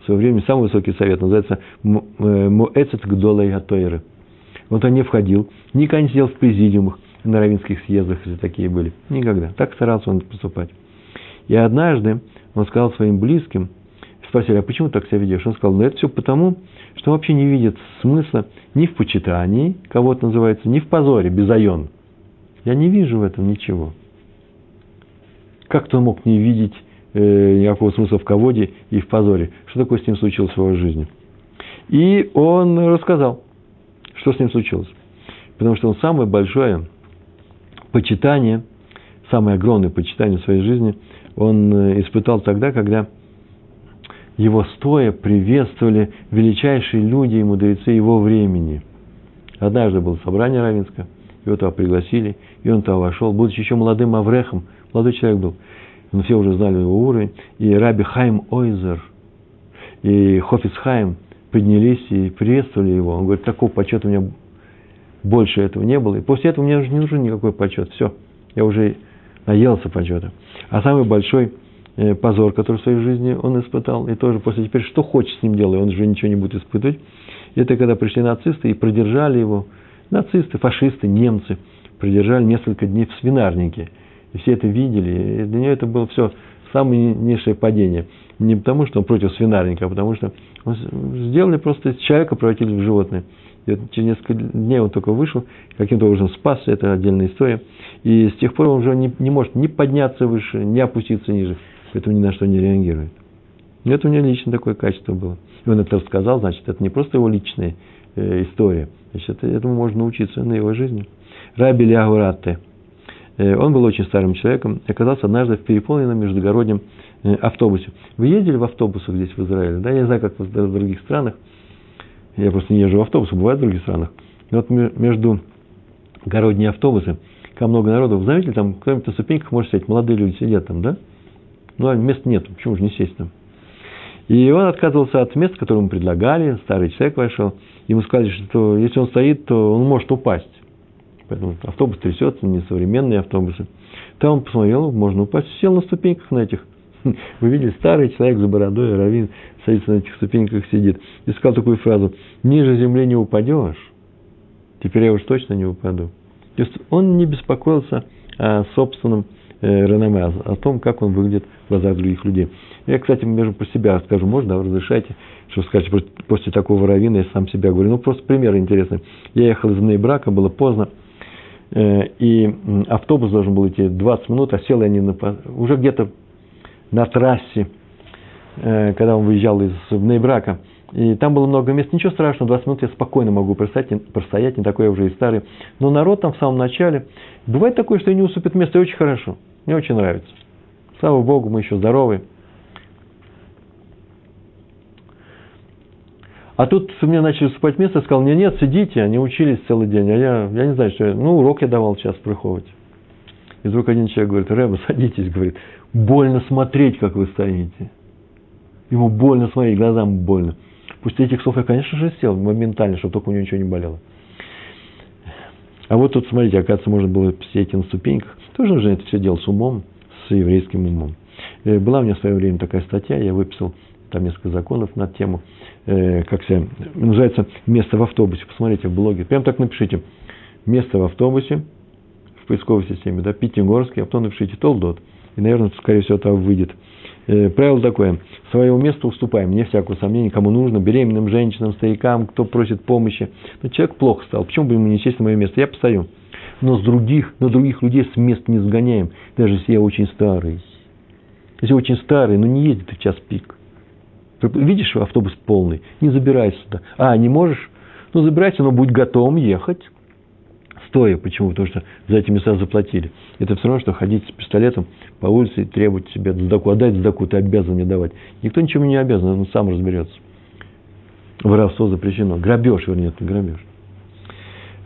В свое время самый высокий совет называется Муэцет Гдолай Гатойры – вот он не входил, никогда не сидел в президиумах, на равинских съездах, если такие были. Никогда. Так старался он поступать. И однажды он сказал своим близким, спросили, а почему так себя ведешь? Он сказал, ну это все потому, что вообще не видит смысла ни в почитании, кого это называется, ни в позоре, безайон. Я не вижу в этом ничего. Как-то он мог не видеть э, никакого смысла в ководе и в позоре? Что такое с ним случилось в его жизни? И он рассказал. Что с ним случилось? Потому что он самое большое почитание, самое огромное почитание в своей жизни он э, испытал тогда, когда его стоя приветствовали величайшие люди и мудрецы его времени. Однажды было собрание Равинска, его туда пригласили, и он туда вошел, будучи еще молодым Аврехом, молодой человек был, но все уже знали его уровень, и Раби Хайм Ойзер, и Хофиц Хайм – поднялись и приветствовали его. Он говорит, такого почета у меня больше этого не было. И после этого мне уже не нужен никакой почет. Все, я уже наелся почета. А самый большой позор, который в своей жизни он испытал, и тоже после теперь что хочет с ним делай, он уже ничего не будет испытывать. Это когда пришли нацисты и продержали его, нацисты, фашисты, немцы, продержали несколько дней в свинарнике. И все это видели, и для нее это было все самое низшее падение. Не потому, что он против свинарника, а потому что сделали просто человека, превратили в животное. И вот через несколько дней он только вышел, каким-то образом спасся, это отдельная история. И с тех пор он уже не, не может ни подняться выше, ни опуститься ниже, поэтому ни на что не реагирует. И это у него лично такое качество было. И он это рассказал, значит, это не просто его личная э, история, значит, это, этому можно научиться на его жизни. Раби Лягуратте, Э, он был очень старым человеком оказался однажды в переполненном междугороднем э, автобусе. Вы ездили в автобусах здесь, в Израиле? Да, я не знаю, как в других странах. Я просто не езжу в автобусы, бывает в других странах. И вот между городние автобусы, там много народу. Вы заметили, там кто-нибудь на ступеньках может сидеть, молодые люди сидят там, да? Ну, а мест нет, почему же не сесть там? И он отказывался от места, которое ему предлагали, старый человек вошел. Ему сказали, что если он стоит, то он может упасть. Поэтому автобус трясется, не современные автобусы. Там он посмотрел, можно упасть, сел на ступеньках на этих. Вы видели, старый человек за бородой, равин, садится на этих ступеньках, сидит. И сказал такую фразу, ниже земли не упадешь, теперь я уж точно не упаду. То есть он не беспокоился о собственном реноме, о том, как он выглядит в глазах других людей. Я, кстати, между про себя расскажу, можно, разрешайте, что сказать, после такого равина я сам себя говорю. Ну, просто пример интересный. Я ехал из Нейбрака, было поздно, Э, и автобус должен был идти 20 минут, а сел я не на, уже где-то на трассе, э, когда он выезжал из Нейбрака. И там было много мест, ничего страшного, 20 минут я спокойно могу простоять, простоять, не такой я уже и старый. Но народ там в самом начале, бывает такое, что и не уступит место, и очень хорошо, мне очень нравится. Слава Богу, мы еще здоровы. А тут мне начали уступать место, я сказал, мне нет, сидите, они учились целый день, а я, я не знаю, что я, ну, урок я давал час приходить. И вдруг один человек говорит, Рэба, садитесь, говорит, больно смотреть, как вы стоите. Ему больно смотреть, глазам больно. После этих слов я, конечно же, сел моментально, чтобы только у него ничего не болело. А вот тут, смотрите, оказывается, можно было сидеть на ступеньках. Тоже нужно это все делать с умом, с еврейским умом. Э, была у меня в свое время такая статья, я выписал там несколько законов на тему, э, как себя, называется «Место в автобусе». Посмотрите в блоге. Прям так напишите «Место в автобусе» в поисковой системе, да, Пятигорский, а потом напишите «Толдот». И, наверное, скорее всего, там выйдет. Э, правило такое. Своего места уступаем, не всякого сомнения, кому нужно, беременным женщинам, старикам, кто просит помощи. Но человек плохо стал. Почему бы ему не сесть на мое место? Я постою. Но с других, на других людей с мест не сгоняем, даже если я очень старый. Если очень старый, но не едет в час пик. Видишь, автобус полный, не забирайся сюда. А, не можешь? Ну, забирайся, но будь готовым ехать. Стоя. Почему? Потому что за эти места заплатили. Это все равно, что ходить с пистолетом по улице и требовать себе сдаку. Отдай сдаку, ты обязан мне давать. Никто ничего не обязан, он сам разберется. Воровство запрещено. Грабеж, вернее, ты грабеж.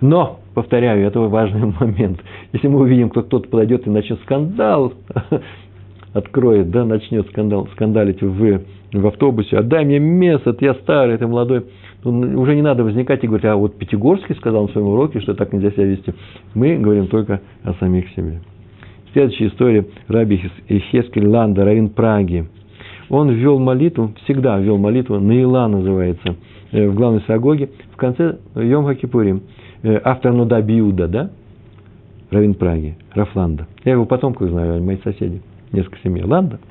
Но, повторяю, это важный момент. Если мы увидим, кто кто-то подойдет и начнет скандал, откроет, да, начнет скандал, скандалить в в автобусе, отдай мне место, я старый, ты молодой. Уже не надо возникать и говорить, а вот Пятигорский сказал на своем уроке, что так нельзя себя вести. Мы говорим только о самих себе. Следующая история. Раби Хескель Ланда, равин Праги. Он ввел молитву, всегда ввел молитву, Наила называется, э, в главной синагоге, в конце Йом Хакипурим. Э, автор Нуда Биуда, да? Равин Праги, Рафланда. Я его потомков знаю, мои соседи, несколько семей. Ланда –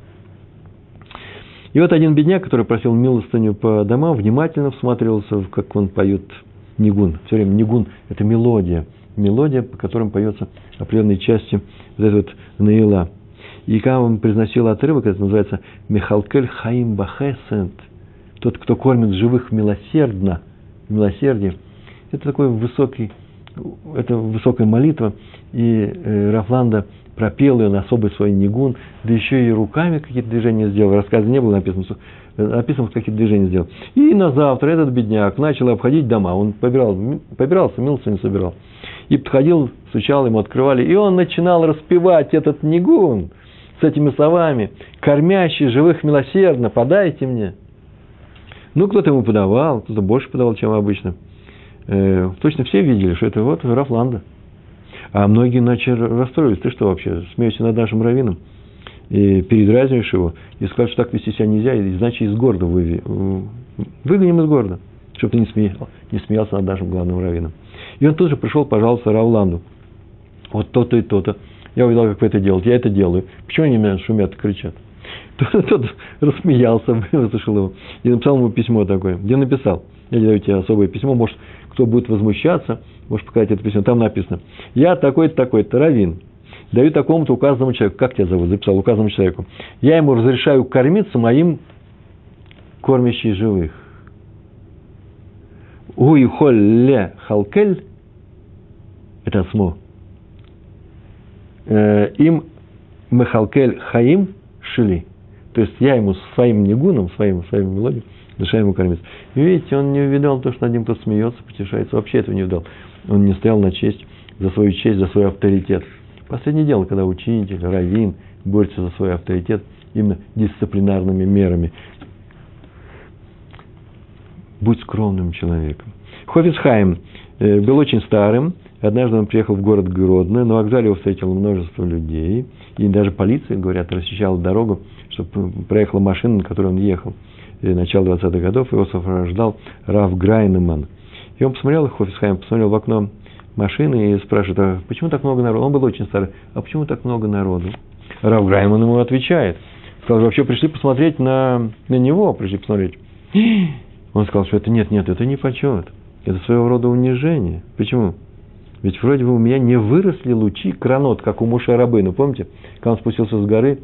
и вот один бедняк, который просил милостыню по домам, внимательно всматривался, как он поет нигун. Все время нигун – это мелодия. Мелодия, по которым поется определенные части вот этой вот наила. И когда он произносил отрывок, это называется «Михалкель хаим бахесент» – тот, кто кормит живых милосердно, милосердие. Это такой высокий, это высокая молитва, и э, Рафланда – пропел ее на особый свой нигун, да еще и руками какие-то движения сделал. В рассказе не было написано, э, написано, какие-то движения сделал. И на завтра этот бедняк начал обходить дома. Он побирал, побирался, не собирал. И подходил, стучал, ему открывали. И он начинал распевать этот нигун с этими словами. «Кормящий живых милосердно, подайте мне». Ну, кто-то ему подавал, кто-то больше подавал, чем обычно. Э, точно все видели, что это вот Рафланда. А многие начали расстроились. Ты что вообще, смеешься над нашим раввином? И передразниваешь его, и скажешь, что так вести себя нельзя, и значит из города выви, выгоним из города, чтобы ты не, смеял, не смеялся над нашим главным раввином. И он тоже пришел, пожалуйста, Равланду. Вот то-то и то-то. Я увидел, как вы это делаете, я это делаю. Почему они меня шумят кричат? Тот, тот рассмеялся, выслушал его. И написал ему письмо такое. Где написал? Я даю тебе особое письмо, может, кто будет возмущаться, можешь показать это письмо, там написано, я такой-то, такой-то, равин, даю такому-то указанному человеку, как тебя зовут, записал указанному человеку, я ему разрешаю кормиться моим кормящий живых. Уихолле халкель, это смо, э, им Мехалкель Хаим Шили. То есть я ему своим нигуном, своим, своим мелодией, душа ему кормится. И видите, он не увидал то, что над ним кто смеется, потешается. Вообще этого не увидал. Он не стоял на честь, за свою честь, за свой авторитет. Последнее дело, когда учитель, раввин борется за свой авторитет именно дисциплинарными мерами. Будь скромным человеком. Хофицхайм э, был очень старым. Однажды он приехал в город Гродно. На вокзале его встретило множество людей. И даже полиция, говорят, расчищала дорогу, чтобы проехала машина, на которой он ехал. И начало 20-х годов его сопровождал Раф Грайнеман. И он посмотрел, Хофицхайм посмотрел в окно машины и спрашивает, а почему так много народу? Он был очень старый. А почему так много народу? Раф Грайман ему отвечает. Сказал, вообще пришли посмотреть на, на него, пришли посмотреть. Он сказал, что это нет, нет, это не почет. Это своего рода унижение. Почему? Ведь вроде бы у меня не выросли лучи кранот, как у Муша Рабы. Ну, помните, когда он спустился с горы,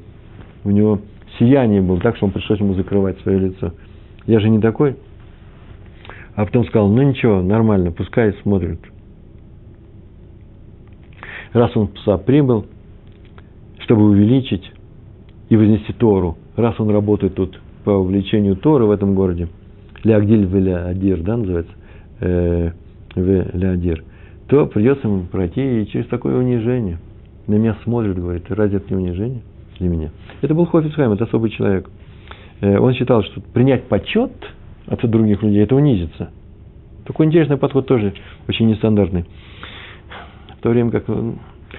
у него сияние было так, что он пришлось ему закрывать свое лицо. Я же не такой. А потом сказал, ну ничего, нормально, пускай смотрят. Раз он пса прибыл, чтобы увеличить и вознести Тору, раз он работает тут по увлечению Торы в этом городе, Леагдиль в Леадир, да, называется, э, в Леадир, то придется ему пройти и через такое унижение. На меня смотрит, говорит, разве это не унижение для меня? Это был Хофицхайм, это особый человек. Э, он считал, что принять почет от других людей – это унизиться. Такой интересный подход тоже очень нестандартный. В то время как,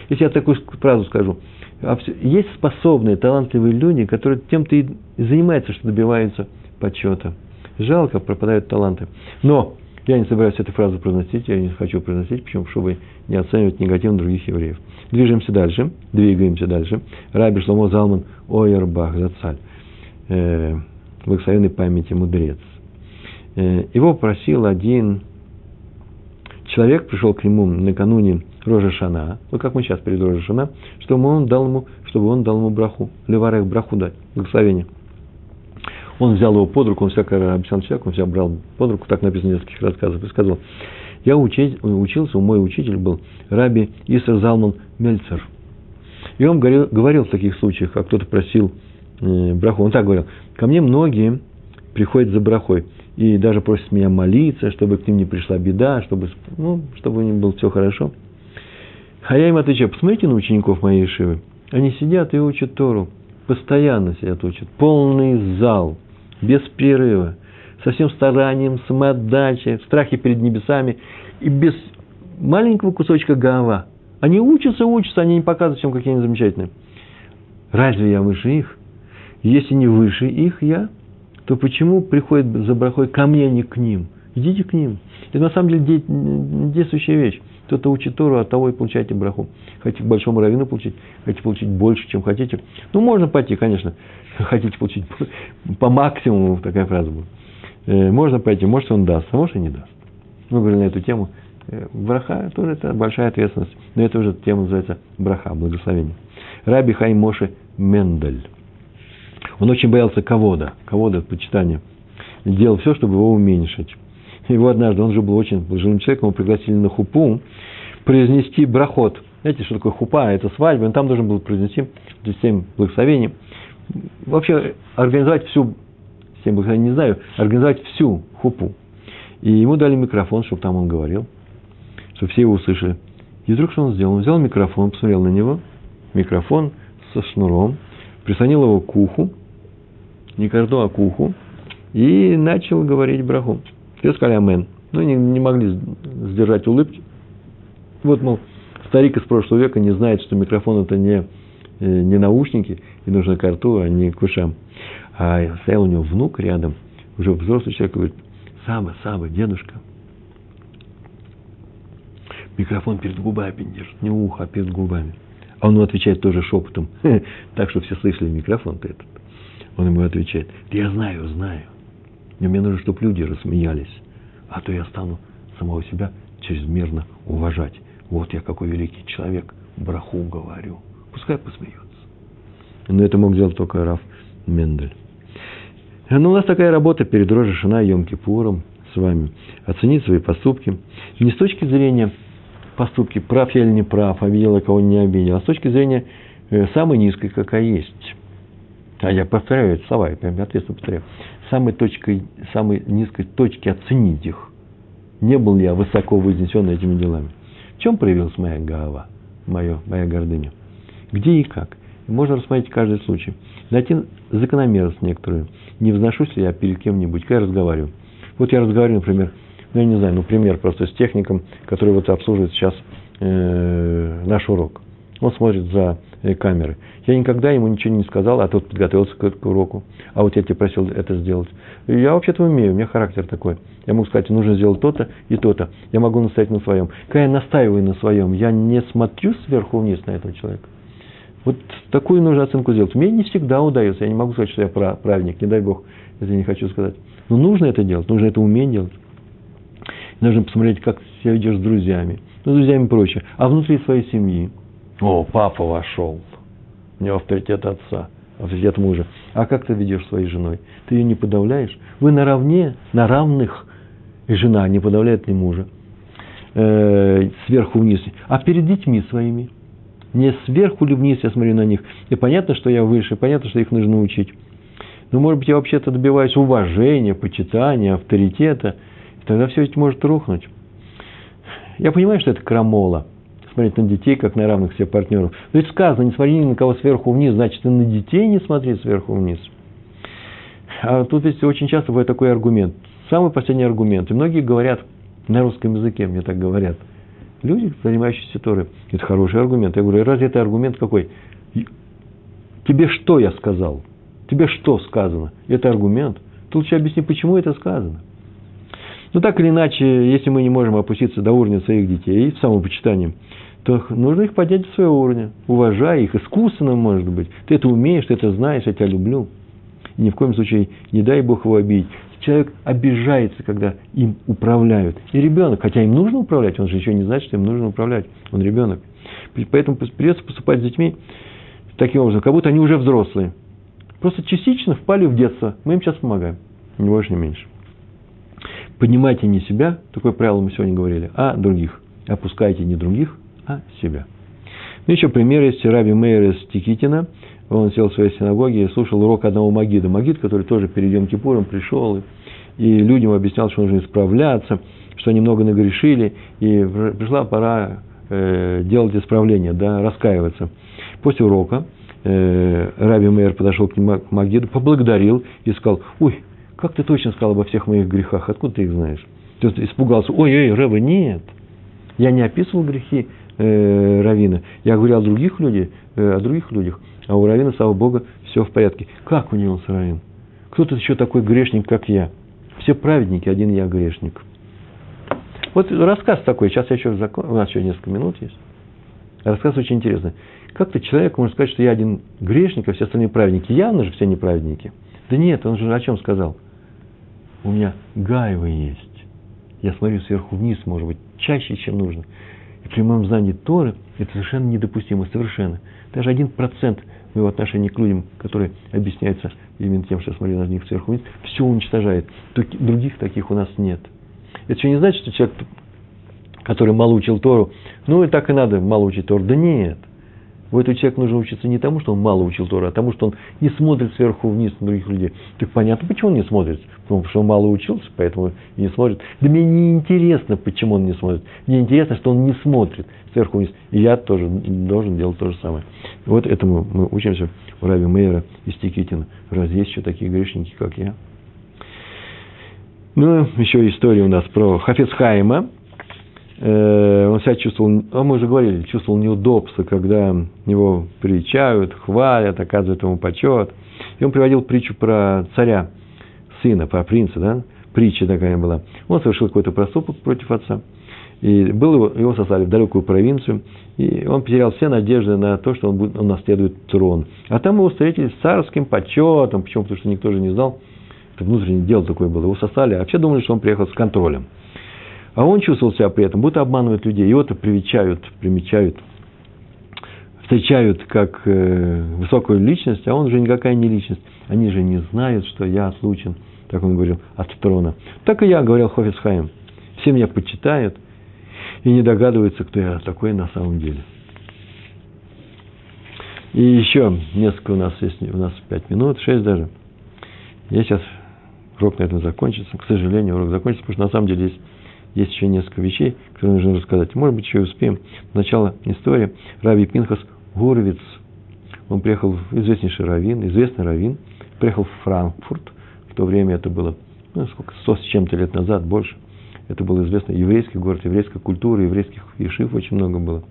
если я такую фразу скажу, а есть способные, талантливые люди, которые тем-то и занимаются, что добиваются почета. Жалко, пропадают таланты. Но я не собираюсь эту фразу произносить, я не хочу произносить, почему? Чтобы не оценивать негативно других евреев. Движемся дальше, двигаемся дальше. Раби Шломо Залман Ойербах Зацаль, э, благословенной памяти мудрец. Э, его просил один человек, пришел к нему накануне Рожа Шана, вот как мы сейчас перед Рожа Шана, чтобы он дал ему, чтобы он дал ему браху, леварех браху дать, благословение. Он взял его под руку, он всякое объяснял человек, он себя брал под руку, так написано в нескольких рассказах, и сказал, я учить, учился, мой учитель был Раби Исер Залман Мельцер. И он говорил, говорил в таких случаях, как кто-то просил э, браху, он так говорил, ко мне многие приходят за брахой, и даже просят меня молиться, чтобы к ним не пришла беда, чтобы, ну, чтобы у них было все хорошо. А я им отвечаю, посмотрите на учеников моей Ишивы. Они сидят и учат Тору. Постоянно сидят учат. Полный зал. Без перерыва. Со всем старанием, самоотдачей, в страхе перед небесами. И без маленького кусочка гава. Они учатся, учатся, они не показывают всем, какие они замечательные. Разве я выше их? Если не выше их я, то почему приходит за брахой ко мне, а не к ним? Идите к ним. Это на самом деле действующая вещь. Кто-то учит Тору, от того и получаете браху. Хотите к большому раввину получить, хотите получить больше, чем хотите. Ну, можно пойти, конечно. Хотите получить по максимуму, такая фраза будет. Э, можно пойти, может, он даст, а может, и не даст. Мы говорили на эту тему. Э, браха тоже это большая ответственность. Но это уже тема называется браха, благословение. Раби Хай Моше Мендель. Он очень боялся ковода, ковода, почитания. Делал все, чтобы его уменьшить его однажды, он же был очень пожилым человеком, его пригласили на хупу произнести брахот. Знаете, что такое хупа? Это свадьба. Он там должен был произнести семь благословений. Вообще, организовать всю, семь благословений не знаю, организовать всю хупу. И ему дали микрофон, чтобы там он говорил, чтобы все его услышали. И вдруг что он сделал? Он взял микрофон, посмотрел на него, микрофон со шнуром, прислонил его к уху, не к рту, а к уху, и начал говорить браху. Все сказали амен. Ну, не, не могли сдержать улыбки. Вот, мол, старик из прошлого века не знает, что микрофон это не, э, не наушники, и нужно к рту, а не к ушам. А стоял у него внук рядом, уже взрослый человек, говорит, Саба, Саба, дедушка, микрофон перед губами держит, не ухо, а перед губами. А он ему отвечает тоже шепотом, так что все слышали микрофон-то этот. Он ему отвечает, я знаю, знаю. Но мне нужно, чтобы люди рассмеялись, а то я стану самого себя чрезмерно уважать. Вот я какой великий человек, браху говорю. Пускай посмеются. Но это мог сделать только Раф Мендель. Но у нас такая работа перед Рожешина и Йом Кипуром с вами. Оценить свои поступки. Не с точки зрения поступке, прав я или не прав, обидел я кого не обидел, а с точки зрения э, самой низкой, какая есть. А я повторяю эти слова, я прям ответственно повторяю. Самой, точкой, самой низкой точки оценить их. Не был ли я высоко вознесен этими делами? В чем проявилась моя голова, моя, моя гордыня? Где и как? Можно рассмотреть каждый случай. Найти закономерность некоторую. Не возношусь ли я перед кем-нибудь, когда я разговариваю. Вот я разговариваю, например, ну, я не знаю, ну, пример просто с техником, который вот обслуживает сейчас э, наш урок. Он смотрит за э, камеры. Я никогда ему ничего не сказал, а тот подготовился к, к уроку. А вот я тебя просил это сделать. Я вообще-то умею, у меня характер такой. Я могу сказать, нужно сделать то-то и то-то. Я могу настоять на своем. Когда я настаиваю на своем, я не смотрю сверху вниз на этого человека. Вот такую нужно оценку сделать. Мне не всегда удается. Я не могу сказать, что я праведник, не дай Бог, если не хочу сказать. Но нужно это делать, нужно это уметь делать. Нужно посмотреть, как себя ведешь с друзьями. Ну, с друзьями и прочее. А внутри своей семьи. О, папа вошел. У него авторитет отца, авторитет мужа. А как ты ведешь своей женой? Ты ее не подавляешь? Вы наравне, на равных. И жена не подавляет ни мужа. Э, сверху вниз. А перед детьми своими. Не сверху или вниз я смотрю на них. И понятно, что я выше, понятно, что их нужно учить. Но, может быть, я вообще-то добиваюсь уважения, почитания, авторитета – тогда все это может рухнуть. Я понимаю, что это крамола. Смотреть на детей, как на равных себе партнеров. Но ведь сказано, не смотри ни на кого сверху вниз, значит, и на детей не смотри сверху вниз. А тут есть очень часто бывает такой аргумент. Самый последний аргумент. И многие говорят на русском языке, мне так говорят. Люди, занимающиеся Торой. Это хороший аргумент. Я говорю, разве это аргумент какой? Тебе что я сказал? Тебе что сказано? Это аргумент. Ты лучше объясни, почему это сказано. Но так или иначе, если мы не можем опуститься до уровня своих детей в самопочитании, то нужно их поднять до своего уровня, уважая их, искусственно, может быть. Ты это умеешь, ты это знаешь, я тебя люблю. И ни в коем случае не дай Бог его обидеть. Человек обижается, когда им управляют. И ребенок, хотя им нужно управлять, он же еще не знает, что им нужно управлять. Он ребенок. Поэтому придется поступать с детьми таким образом, как будто они уже взрослые. Просто частично впали в детство. Мы им сейчас помогаем. Ни больше, ни меньше поднимайте не себя, такое правило мы сегодня говорили, а других. Опускайте не других, а себя. Ну, еще пример есть Раби Мейер из Тикитина. Он сел в своей синагоге и слушал урок одного Магида. Магид, который тоже перед Йом Кипуром пришел и, и людям объяснял, что нужно исправляться, что они много нагрешили, и пришла пора э, делать исправление, да, раскаиваться. После урока э, Раби Мейер подошел к Магиду, поблагодарил и сказал, ой, как ты точно сказал обо всех моих грехах? Откуда ты их знаешь? Ты испугался. Ой, ой, Рэба, нет. Я не описывал грехи э, Равина. Я говорил о других, людях, э, о других людях. А у Равина, слава Богу, все в порядке. Как у него с Равин? Кто-то еще такой грешник, как я. Все праведники, один я грешник. Вот рассказ такой. Сейчас я еще закон... У нас еще несколько минут есть. Рассказ очень интересный. Как-то человек может сказать, что я один грешник, а все остальные праведники. Явно же все неправедники. Да нет, он же о чем сказал? У меня гаева есть. Я смотрю сверху вниз, может быть, чаще, чем нужно. И при моем знании Торы это совершенно недопустимо, совершенно. Даже один процент моего отношения к людям, которые объясняются именно тем, что я смотрю на них сверху вниз, все уничтожает. Других таких у нас нет. Это еще не значит, что человек, который мало учил Тору, ну и так и надо мало учить Тору. Да нет. У этого человека нужно учиться не тому, что он мало учил Тору, а тому, что он не смотрит сверху вниз на других людей. Так понятно, почему он не смотрит. Потому что он мало учился, поэтому и не смотрит. Да мне не интересно, почему он не смотрит. Мне интересно, что он не смотрит сверху вниз. И я тоже должен делать то же самое. Вот этому мы учимся у Раби Мейера и Стикитина. Разве есть еще такие грешники, как я? Ну, еще история у нас про Хафицхайма, Э, он себя чувствовал, а мы уже говорили, чувствовал неудобство, когда его причают, хвалят, оказывают ему почет. И он приводил притчу про царя, сына, про принца, да, притча такая была. Он совершил какой-то проступок против отца. И был его, его сослали в далекую провинцию, и он потерял все надежды на то, что он, будет, он наследует трон. А там его встретили с царским почетом, почему? Потому что никто же не знал, это внутреннее дело такое было. Его сослали, а вообще думали, что он приехал с контролем. А он чувствовал себя при этом, будто обманывает людей. Его-то привечают, примечают, встречают как э, высокую личность, а он уже никакая не личность. Они же не знают, что я отлучен, так он говорил, от трона. Так и я, говорил Хофисхайм. Все меня почитают. и не догадывается, кто я такой на самом деле. И еще несколько у нас есть, у нас пять минут, шесть даже. Я сейчас, урок, наверное, закончится. К сожалению, урок закончится, потому что на самом деле есть, есть еще несколько вещей, которые нужно рассказать. Может быть, еще и успеем. Начало истории. Раби Пинхас Гуровиц. Он приехал, известнейший раввин, известный раввин, приехал в Франкфурт. В то время это было, ну, сколько, сто с чем-то лет назад, больше. Это был известный еврейский город, еврейская культура, еврейских ешив очень много было.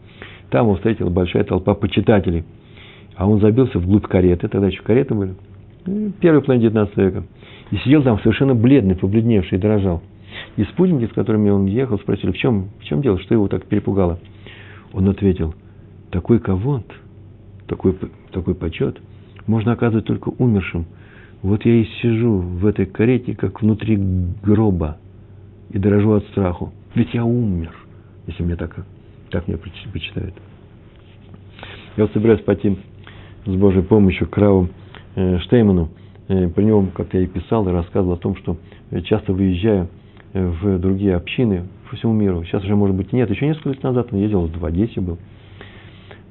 Там его встретила большая толпа почитателей – а он забился вглубь кареты, тогда еще кареты были, первый половине 19 века, и сидел там совершенно бледный, побледневший, и дрожал. И спутники, с которыми он ехал, спросили, в чем, в чем дело, что его так перепугало. Он ответил, такой кавонт, такой, такой почет можно оказывать только умершим. Вот я и сижу в этой карете, как внутри гроба, и дрожу от страху. Ведь я умер, если мне так, так мне почитают. Я вот собираюсь пойти с Божьей помощью к Раву э, Штейману. Э, при нем, как я и писал, и рассказывал о том, что часто выезжаю э, в другие общины по всему миру. Сейчас уже, может быть, нет. Еще несколько лет назад он ездил, в Одессе был.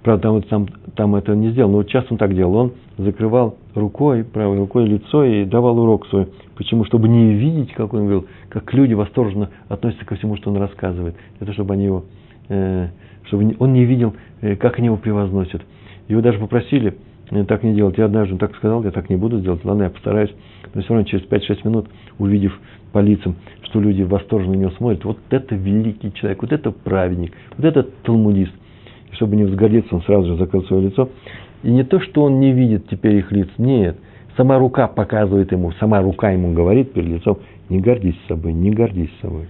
Правда, там, там, там это не сделал, но вот часто он так делал. Он закрывал рукой, правой рукой лицо и давал урок свой. Почему? Чтобы не видеть, как он говорил, как люди восторженно относятся ко всему, что он рассказывает. Это чтобы они его, э, чтобы он не видел, э, как они его превозносят. Его даже попросили так не делать. Я однажды так сказал, я так не буду делать. Ладно, я постараюсь. Но все равно через 5-6 минут, увидев по лицам, что люди восторженно на него смотрят, вот это великий человек, вот это праведник, вот это талмудист. И чтобы не возгордиться, он сразу же закрыл свое лицо. И не то, что он не видит теперь их лиц, нет. Сама рука показывает ему, сама рука ему говорит перед лицом, не гордись собой, не гордись собой.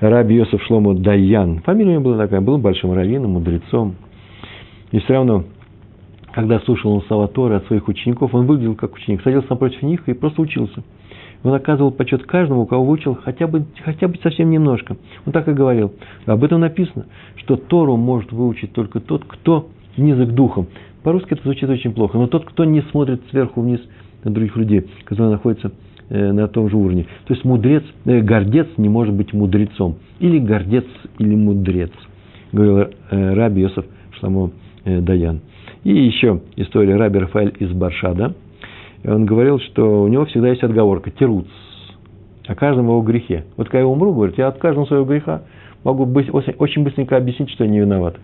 Раби Йосиф Шлому Даян, фамилия у него была такая, был большим раввином, мудрецом, и все равно, когда слушал он Салаторы от своих учеников, он выглядел как ученик, садился напротив них и просто учился. Он оказывал почет каждому, у кого выучил хотя бы, хотя бы совсем немножко. Он так и говорил. Об этом написано, что Тору может выучить только тот, кто низок духом. По-русски это звучит очень плохо, но тот, кто не смотрит сверху вниз на других людей, которые находятся э, на том же уровне. То есть мудрец, э, гордец не может быть мудрецом. Или гордец, или мудрец, говорил э, Раби Йосиф Шламо Э, Даян. И еще история Раби Рафаэль из Баршада. Он говорил, что у него всегда есть отговорка, тируц, о каждом его грехе. Вот когда я умру, говорит, я от каждого своего греха могу очень быстренько объяснить, что я не виноват.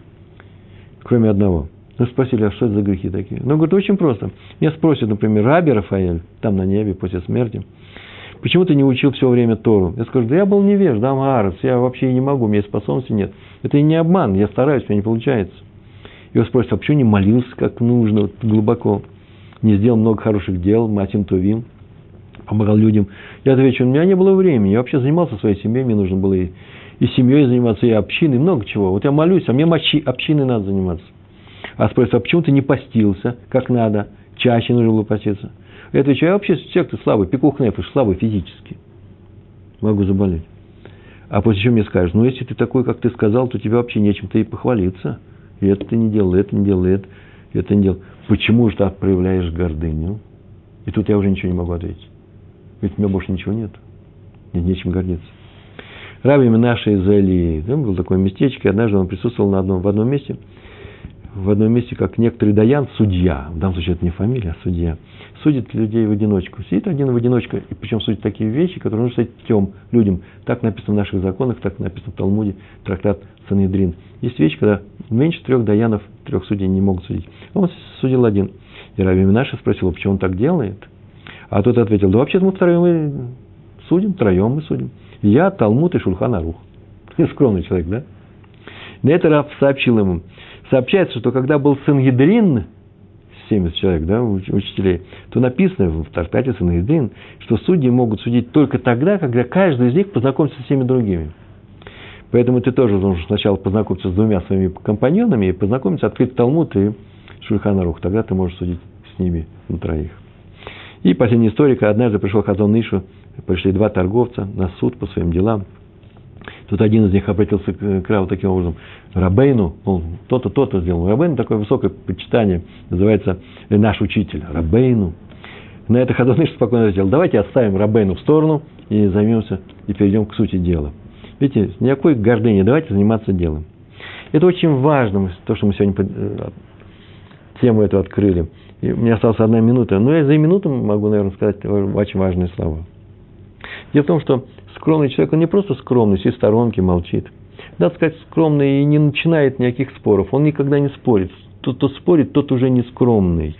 Кроме одного. Ну, спросили, а что это за грехи такие? Ну, говорит, очень просто. Меня спросят, например, Раби Рафаэль, там на небе, после смерти, почему ты не учил все время Тору? Я скажу, да я был невеж, да, Маарец, я вообще не могу, у меня способности нет. Это и не обман, я стараюсь, у меня не получается. Его спросят, а почему не молился как нужно, вот, глубоко? Не сделал много хороших дел, матим тувим, помогал людям. Я отвечу, у меня не было времени, я вообще занимался своей семьей, мне нужно было и, и семьей заниматься, и общиной, много чего. Вот я молюсь, а мне мочи, общиной надо заниматься. А спросят, а почему ты не постился, как надо, чаще нужно было поститься? Я отвечаю, я вообще человек ты слабый, пекух нефиш, слабый физически. Могу заболеть. А после чего мне скажешь, ну, если ты такой, как ты сказал, то тебе вообще нечем-то и похвалиться – и это ты не делал, это не делал, это, это не делал. Почему же ты проявляешь гордыню? И тут я уже ничего не могу ответить. Ведь у меня больше ничего нет. Нет нечем гордиться. Раби Минаша из Алии. Там было такое местечко, и однажды он присутствовал на одном, в одном месте – в одном месте, как некоторый Даян, судья, в данном случае это не фамилия, а судья, судит людей в одиночку. Сидит один в одиночку, и причем судит такие вещи, которые нужно сказать тем людям. Так написано в наших законах, так написано в Талмуде, трактат Санедрин. Есть вещи, когда меньше трех Даянов, трех судей не могут судить. Он судил один. И Раби Минаша спросил, почему он так делает? А тот ответил, да вообще мы втроем мы судим, втроем мы судим. Я, Талмуд и Шульхан Арух. Скромный человек, да? На это Раф сообщил ему, сообщается, что когда был Сангедрин, 70 человек, да, учителей, то написано в Тартате Сангедрин, что судьи могут судить только тогда, когда каждый из них познакомится с всеми другими. Поэтому ты тоже должен сначала познакомиться с двумя своими компаньонами и познакомиться, открыть Талмуд и Шульханарух. Тогда ты можешь судить с ними на троих. И последняя история, когда однажды пришел Хазон Нишу, пришли два торговца на суд по своим делам – Тут один из них обратился к Раву таким образом. Рабейну, он то-то, то-то сделал. Рабейну такое высокое почитание, называется наш учитель. Рабейну. На это Хазаныш спокойно сделал. Давайте оставим Рабейну в сторону и займемся, и перейдем к сути дела. Видите, никакой гордыни, давайте заниматься делом. Это очень важно, то, что мы сегодня э, тему эту открыли. И у меня осталась одна минута, но я за минуту могу, наверное, сказать очень важные слова. Дело в том, что скромный человек, он не просто скромный, сидит в сторонке, молчит. Надо сказать, скромный и не начинает никаких споров. Он никогда не спорит. Тот, кто спорит, тот уже не скромный.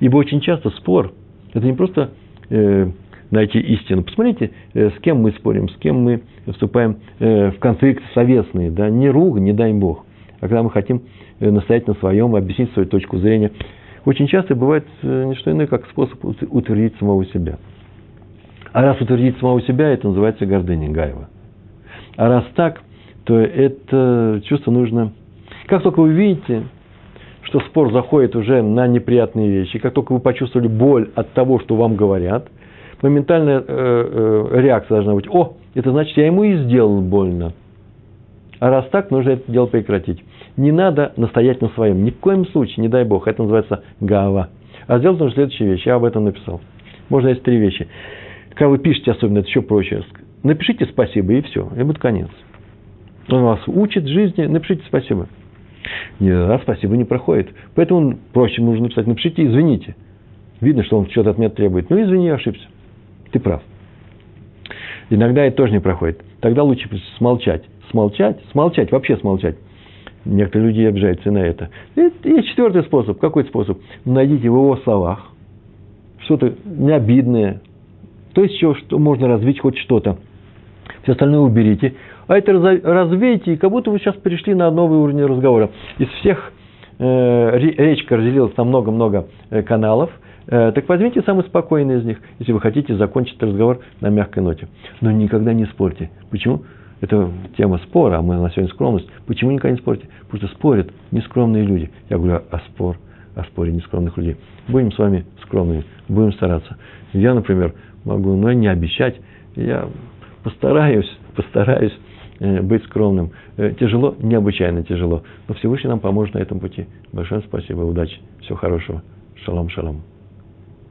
Ибо очень часто спор – это не просто э, найти истину. Посмотрите, э, с кем мы спорим, с кем мы вступаем э, в конфликт словесный. Да? Не руг, не дай Бог. А когда мы хотим э, настоять на своем, объяснить свою точку зрения, очень часто бывает э, не что иное, как способ утвердить самого себя. А раз утвердить самого себя, это называется гордыня Гаева. А раз так, то это чувство нужно... Как только вы видите, что спор заходит уже на неприятные вещи, как только вы почувствовали боль от того, что вам говорят, моментальная э, э, реакция должна быть, о, это значит, я ему и сделал больно. А раз так, нужно это дело прекратить. Не надо настоять на своем. Ни в коем случае, не дай Бог. Это называется гава. А сделать нужно следующие вещи. Я об этом написал. Можно есть три вещи. Когда вы пишете, особенно, это еще проще. Напишите спасибо, и все. И будет конец. Он вас учит жизни, напишите спасибо. Не раз спасибо не проходит. Поэтому проще нужно написать, напишите извините. Видно, что он что-то от меня требует. Ну, извини, я ошибся. Ты прав. Иногда это тоже не проходит. Тогда лучше смолчать. Смолчать, смолчать, вообще смолчать. Некоторые люди обижаются на это. И есть четвертый способ. Какой способ? Найдите в его словах что-то необидное. То есть, еще, что можно развить хоть что-то. Все остальное уберите. А это развейте, и как будто вы сейчас перешли на новый уровень разговора. Из всех э, речка разделилась на много-много э, каналов. Э, так возьмите самый спокойный из них, если вы хотите закончить разговор на мягкой ноте. Но никогда не спорьте. Почему? Это тема спора, а мы на сегодня скромность. Почему никогда не спорите? Потому что спорят нескромные люди. Я говорю о спор, о споре нескромных людей. Будем с вами скромными, будем стараться. Я, например, могу, но не обещать, я постараюсь, постараюсь э, быть скромным. Э, тяжело, необычайно тяжело. Но Всевышний нам поможет на этом пути. Большое спасибо, удачи, всего хорошего. Шалом, шалом.